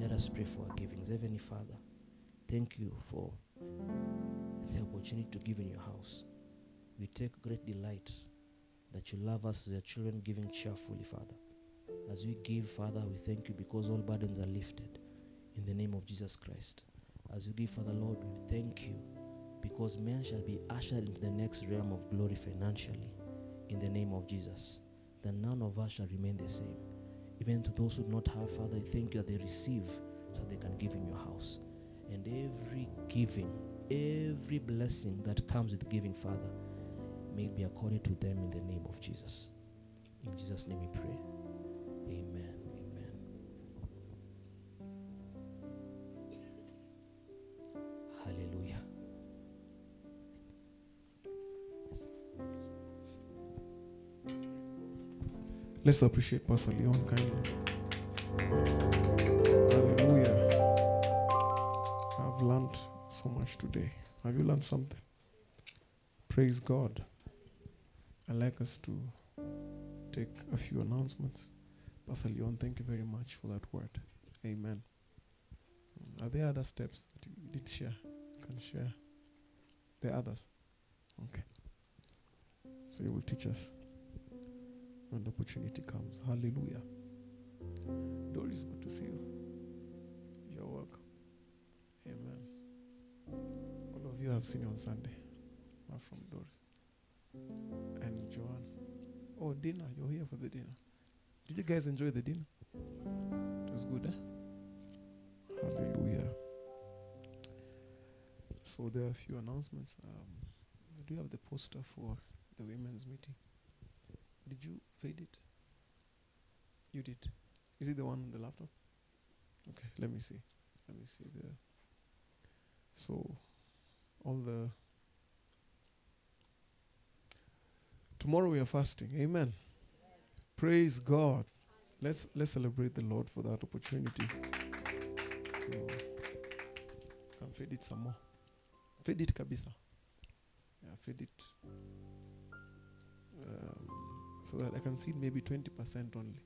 Let us pray for our givings. Heavenly Father, thank you for the opportunity to give in your house. We take great delight that you love us as your children, giving cheerfully, Father. As we give, Father, we thank you because all burdens are lifted in the name of Jesus Christ. As we give, Father, Lord, we thank you because men shall be ushered into the next realm of glory financially in the name of Jesus. That none of us shall remain the same. Even to those who do not have, Father, I thank you that they receive so they can give in your house. And every giving, every blessing that comes with giving, Father, may be accorded to them in the name of Jesus. In Jesus' name we pray. Amen. Let's appreciate Pastor Leon kindly. Hallelujah. I've learned so much today. Have you learned something? Praise God. I'd like us to take a few announcements. Pastor Leon, thank you very much for that word. Amen. Are there other steps that you did share? You can share. There are others. Okay. So you will teach us when the opportunity comes. Hallelujah. Doris, good to see you. You're welcome. Amen. All of you have seen you on Sunday. Apart from Doris. And Joanne. Oh, dinner. You're here for the dinner. Did you guys enjoy the dinner? It was good, eh? Hallelujah. So there are a few announcements. Um, do you have the poster for the women's meeting? Did you fade it? You did. Is it the one on the laptop? Okay, let me see. Let me see the. So, all the. Tomorrow we are fasting. Amen. Praise God. Let's let's celebrate the Lord for that opportunity. So, fade it some more. Fade it, kabisa. Yeah, fade it. So that I can see maybe 20% only.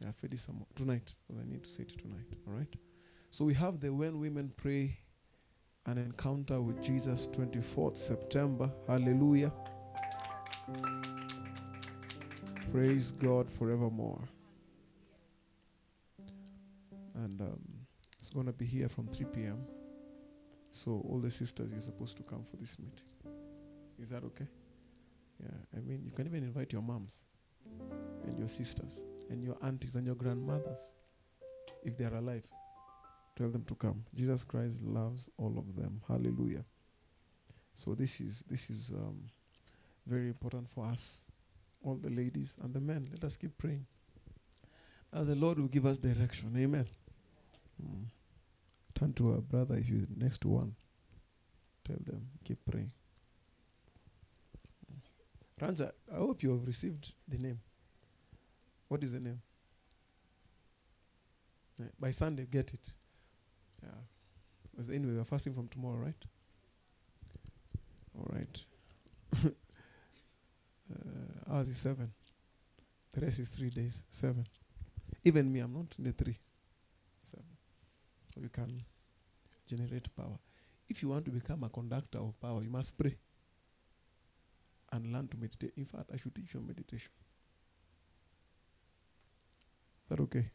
Yeah, it some tonight because I need to say it tonight. All right. So we have the When Women Pray an encounter with Jesus 24th September. Hallelujah. Praise God forevermore. And um, it's going to be here from 3 p.m. So, all the sisters, you're supposed to come for this meeting. Is that okay? Yeah, I mean, you can even invite your moms and your sisters and your aunties and your grandmothers if they are alive. Tell them to come. Jesus Christ loves all of them. Hallelujah. So this is this is um, very important for us, all the ladies and the men. Let us keep praying. Now the Lord will give us direction. Amen. Mm. Turn to a brother if you next one. Tell them keep praying. Ranja, I hope you have received the name. What is the name? By Sunday, get it. Yeah. Because anyway, we're fasting from tomorrow, right? All right. uh, ours is seven. The rest is three days. Seven. Even me, I'm not in the three. Seven. So you can generate power. If you want to become a conductor of power, you must pray and learn to meditate. In fact, I should teach you meditation. Is that okay?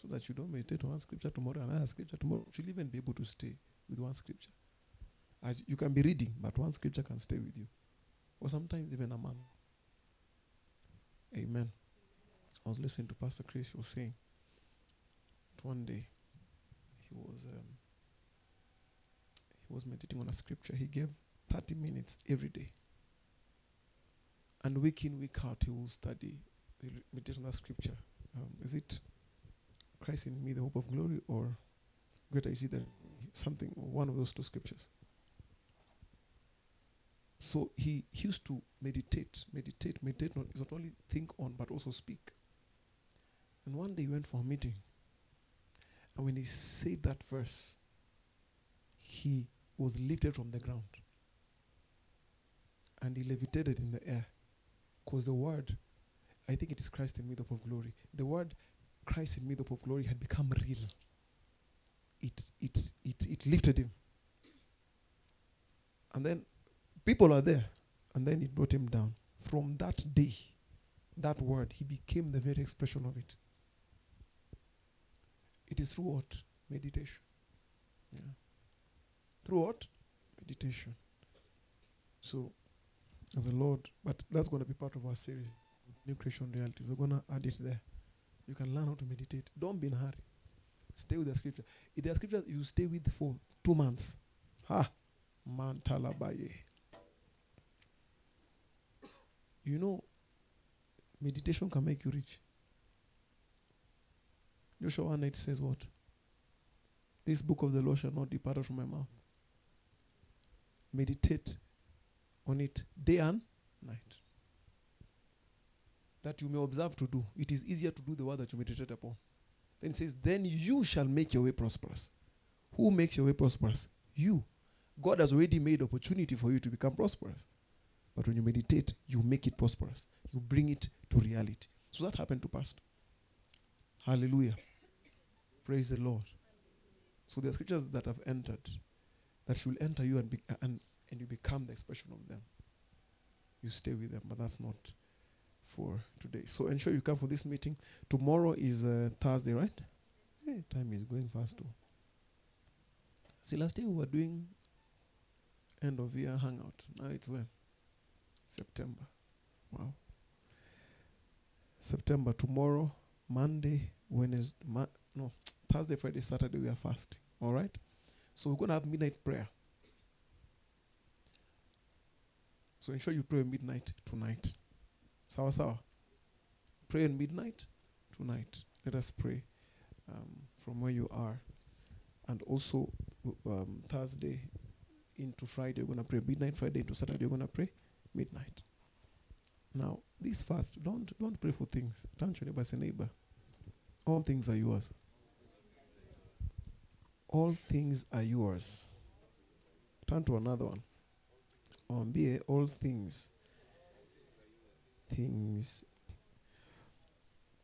So that you don't meditate on one scripture tomorrow, and another scripture tomorrow. You should even be able to stay with one scripture. As you can be reading, but one scripture can stay with you. Or sometimes even a man. Amen. I was listening to Pastor Chris, he was saying that one day he was um, he was meditating on a scripture. He gave 30 minutes every day. And week in, week out, he will study, he'll that scripture. Um, is it Christ in me, the hope of glory, or greater is he than something, one of those two scriptures? So he, he used to meditate, meditate, meditate, not, not only think on, but also speak. And one day he went for a meeting. And when he said that verse, he was lifted from the ground. And he levitated in the air. Because the word, I think it is Christ in me, the of glory. The word Christ in me, the of glory, had become real. It, it, it, it lifted him. And then people are there. And then it brought him down. From that day, that word, he became the very expression of it. It is through what? Meditation. Yeah. Through what? Meditation. So, as a Lord, but that's going to be part of our series, New Creation Realities. We're going to add it there. You can learn how to meditate. Don't be in a hurry. Stay with the scripture. If there are scriptures you stay with for two months, ha, man talabaye. You know, meditation can make you rich. Joshua 1 8 says what? This book of the law shall not depart from my mouth. Meditate on it day and night. That you may observe to do. It is easier to do the word that you meditate upon. Then it says, Then you shall make your way prosperous. Who makes your way prosperous? You. God has already made opportunity for you to become prosperous. But when you meditate, you make it prosperous. You bring it to reality. So that happened to Pastor. Hallelujah. Praise the Lord. So there are scriptures that have entered that should enter you and, be, uh, and, and you become the expression of them. You stay with them, but that's not for today. So ensure you come for this meeting. Tomorrow is uh, Thursday, right? Hey, time is going fast too. See, last year we were doing end of year hangout. Now it's when? September. Wow. September tomorrow, Monday, Wednesday, Ma- no, Thursday, Friday, Saturday, we are fasting. All right? So we're going to have midnight prayer. So ensure you pray midnight tonight. Sawa sawa. Pray at midnight tonight. Let us pray um, from where you are. And also um, Thursday into Friday, you're going to pray midnight. Friday into Saturday, you're going to pray midnight. Now, this fast, don't don't pray for things. Turn to your neighbor, say neighbor. All things are yours. All things are yours. Turn to another one. Be all things things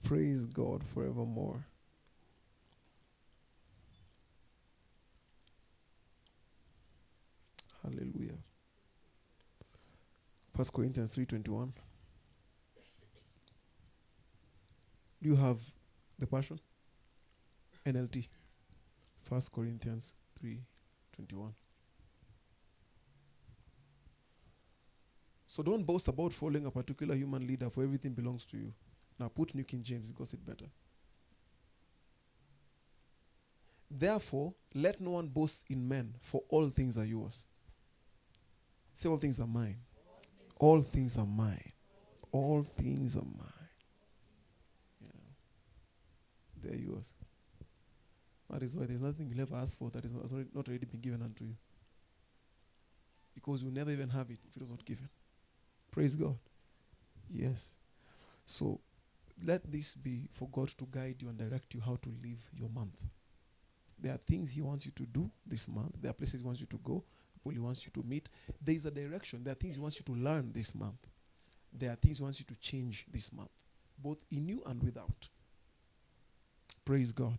praise God forevermore. Hallelujah. First Corinthians 3:21. Do you have the passion? NLT. First Corinthians 3:21. So don't boast about following a particular human leader for everything belongs to you. Now put New King James, goes it better. Therefore, let no one boast in men, for all things are yours. Say, all things are mine. All things are mine. All things are mine. Yeah. They're yours. That is why there's nothing you'll ever ask for that is not, already, not already been given unto you. Because you'll never even have it if it was not given. Praise God. Yes. So let this be for God to guide you and direct you how to live your month. There are things He wants you to do this month. There are places He wants you to go, people He wants you to meet. There is a direction. There are things He wants you to learn this month. There are things He wants you to change this month, both in you and without. Praise God.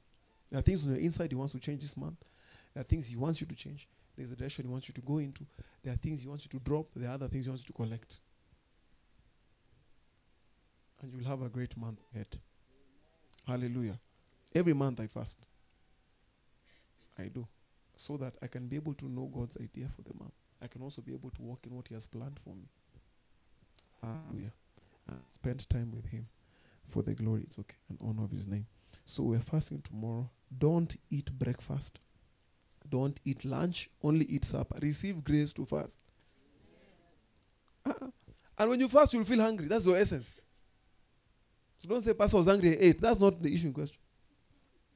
There are things on the inside He wants to change this month. There are things He wants you to change. There's a direction He wants you to go into. There are things He wants you to drop. There are other things He wants you to collect. And you'll have a great month ahead. Hallelujah. Every month I fast. I do. So that I can be able to know God's idea for the month. I can also be able to walk in what He has planned for me. Hallelujah. Spend time with Him for the glory, it's okay, and honor of His name. So we're fasting tomorrow. Don't eat breakfast. Don't eat lunch. Only eat supper. Receive grace to fast. Uh-uh. And when you fast, you'll feel hungry. That's your essence. So don't say, Pastor was hungry at 8. That's not the issue in question.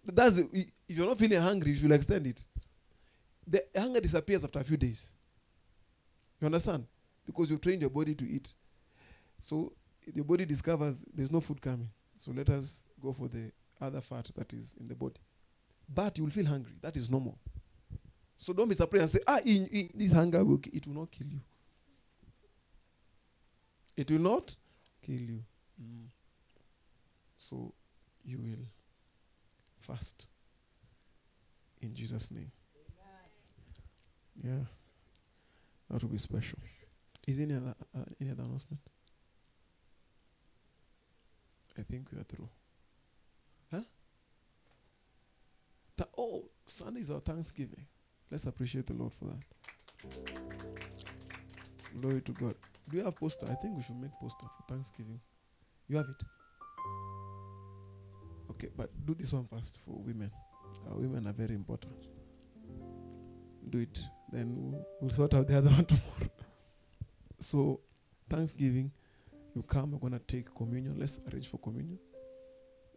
That's the, if you're not feeling hungry, you should extend it. The hunger disappears after a few days. You understand? Because you've trained your body to eat. So the body discovers there's no food coming. So let us go for the other fat that is in the body. But you will feel hungry. That is normal. So don't be surprised and say, ah, in, in, this hunger will ki-" it will not kill you. It will not kill you. Mm. So you will fast in Jesus' name. Yeah, that will be special. Is any other uh, any other announcement? I think we are through. Huh? Tha- oh, Sunday is our Thanksgiving. Let's appreciate the Lord for that. Glory to God. Do you have poster? I think we should make poster for Thanksgiving. You have it. Okay, but do this one first for women. Uh, women are very important. Do it. Then we'll, sort out the other one tomorrow. So, Thanksgiving, you come, we're going to take communion. Let's arrange for communion.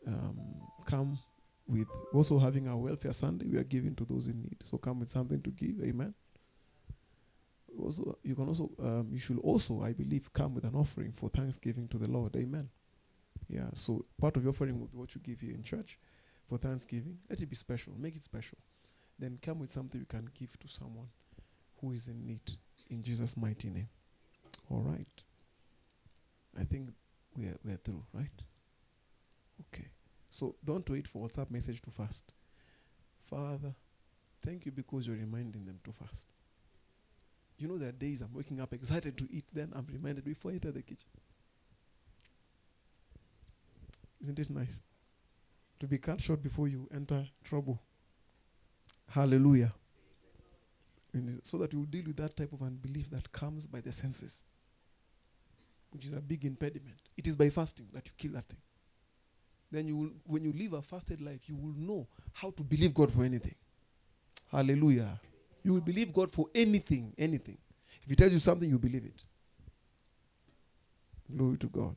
Um, come with also having our welfare Sunday. We are giving to those in need. So, come with something to give. Amen. Also, you can also, um, you should also, I believe, come with an offering for Thanksgiving to the Lord. Amen. Yeah, so part of your offering will be what you give here in church for Thanksgiving. Let it be special. Make it special. Then come with something you can give to someone who is in need in Jesus' mighty name. All right. I think we are, we are through, right? Okay. So don't wait for WhatsApp message to fast. Father, thank you because you're reminding them to fast. You know, there are days I'm waking up excited to eat, then I'm reminded before I enter the kitchen. Isn't it nice? To be cut short before you enter trouble. Hallelujah. And so that you will deal with that type of unbelief that comes by the senses, which is a big impediment. It is by fasting that you kill that thing. Then you will, when you live a fasted life, you will know how to believe God for anything. Hallelujah. You will believe God for anything, anything. If He tells you something, you believe it. Glory to God.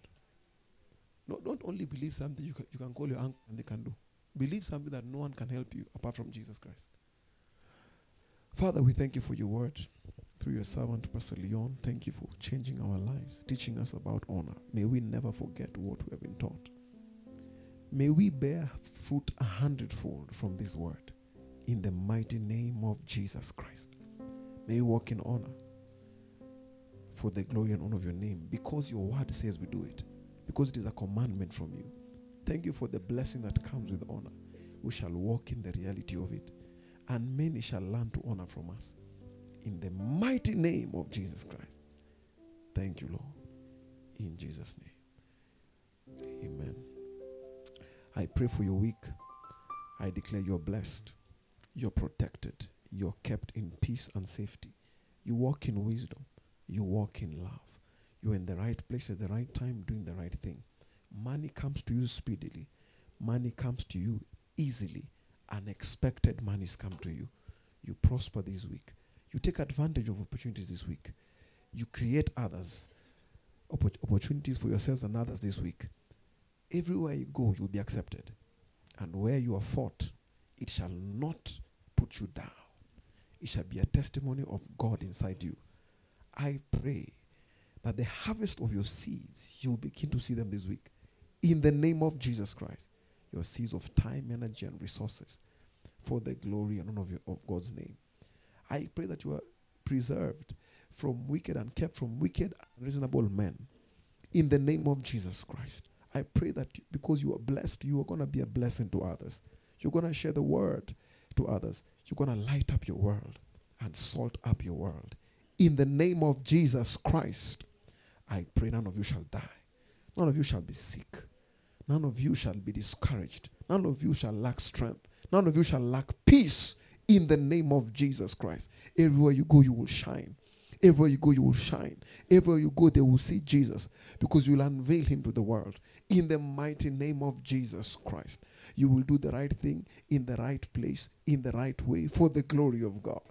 No, don't only believe something you can, you can call your uncle and they can do. Believe something that no one can help you apart from Jesus Christ. Father, we thank you for your word through your servant, Pastor Leon. Thank you for changing our lives, teaching us about honor. May we never forget what we have been taught. May we bear fruit a hundredfold from this word in the mighty name of Jesus Christ. May we walk in honor for the glory and honor of your name because your word says we do it because it is a commandment from you. Thank you for the blessing that comes with honor. We shall walk in the reality of it, and many shall learn to honor from us. In the mighty name of Jesus Christ. Thank you, Lord. In Jesus' name. Amen. I pray for your week. I declare you're blessed, you're protected, you're kept in peace and safety. You walk in wisdom, you walk in love. You're in the right place at the right time, doing the right thing. Money comes to you speedily, money comes to you easily. Unexpected monies come to you. You prosper this week. You take advantage of opportunities this week. You create others, oppor- opportunities for yourselves and others this week. Everywhere you go, you'll be accepted. And where you are fought, it shall not put you down. It shall be a testimony of God inside you. I pray that the harvest of your seeds, you will begin to see them this week. In the name of Jesus Christ. Your seeds of time, energy, and resources for the glory and honor of, your, of God's name. I pray that you are preserved from wicked and kept from wicked and reasonable men. In the name of Jesus Christ. I pray that because you are blessed, you are going to be a blessing to others. You're going to share the word to others. You're going to light up your world and salt up your world. In the name of Jesus Christ, I pray none of you shall die. None of you shall be sick. None of you shall be discouraged. None of you shall lack strength. None of you shall lack peace in the name of Jesus Christ. Everywhere you go, you will shine. Everywhere you go, you will shine. Everywhere you go, they will see Jesus because you will unveil him to the world. In the mighty name of Jesus Christ, you will do the right thing in the right place, in the right way for the glory of God.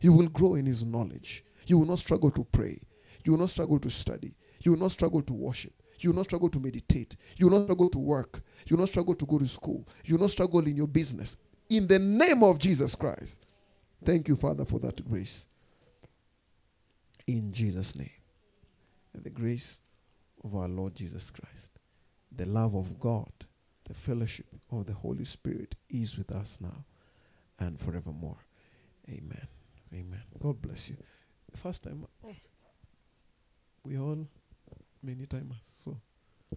You will grow in his knowledge. You will not struggle to pray. You will not struggle to study. You will not struggle to worship. You will not struggle to meditate. You will not struggle to work. You will not struggle to go to school. You will not struggle in your business. In the name of Jesus Christ. Thank you, Father, for that grace. In Jesus' name. And the grace of our Lord Jesus Christ, the love of God, the fellowship of the Holy Spirit is with us now and forevermore. Amen. Amen. God bless you. First time, oh, we all many timers. So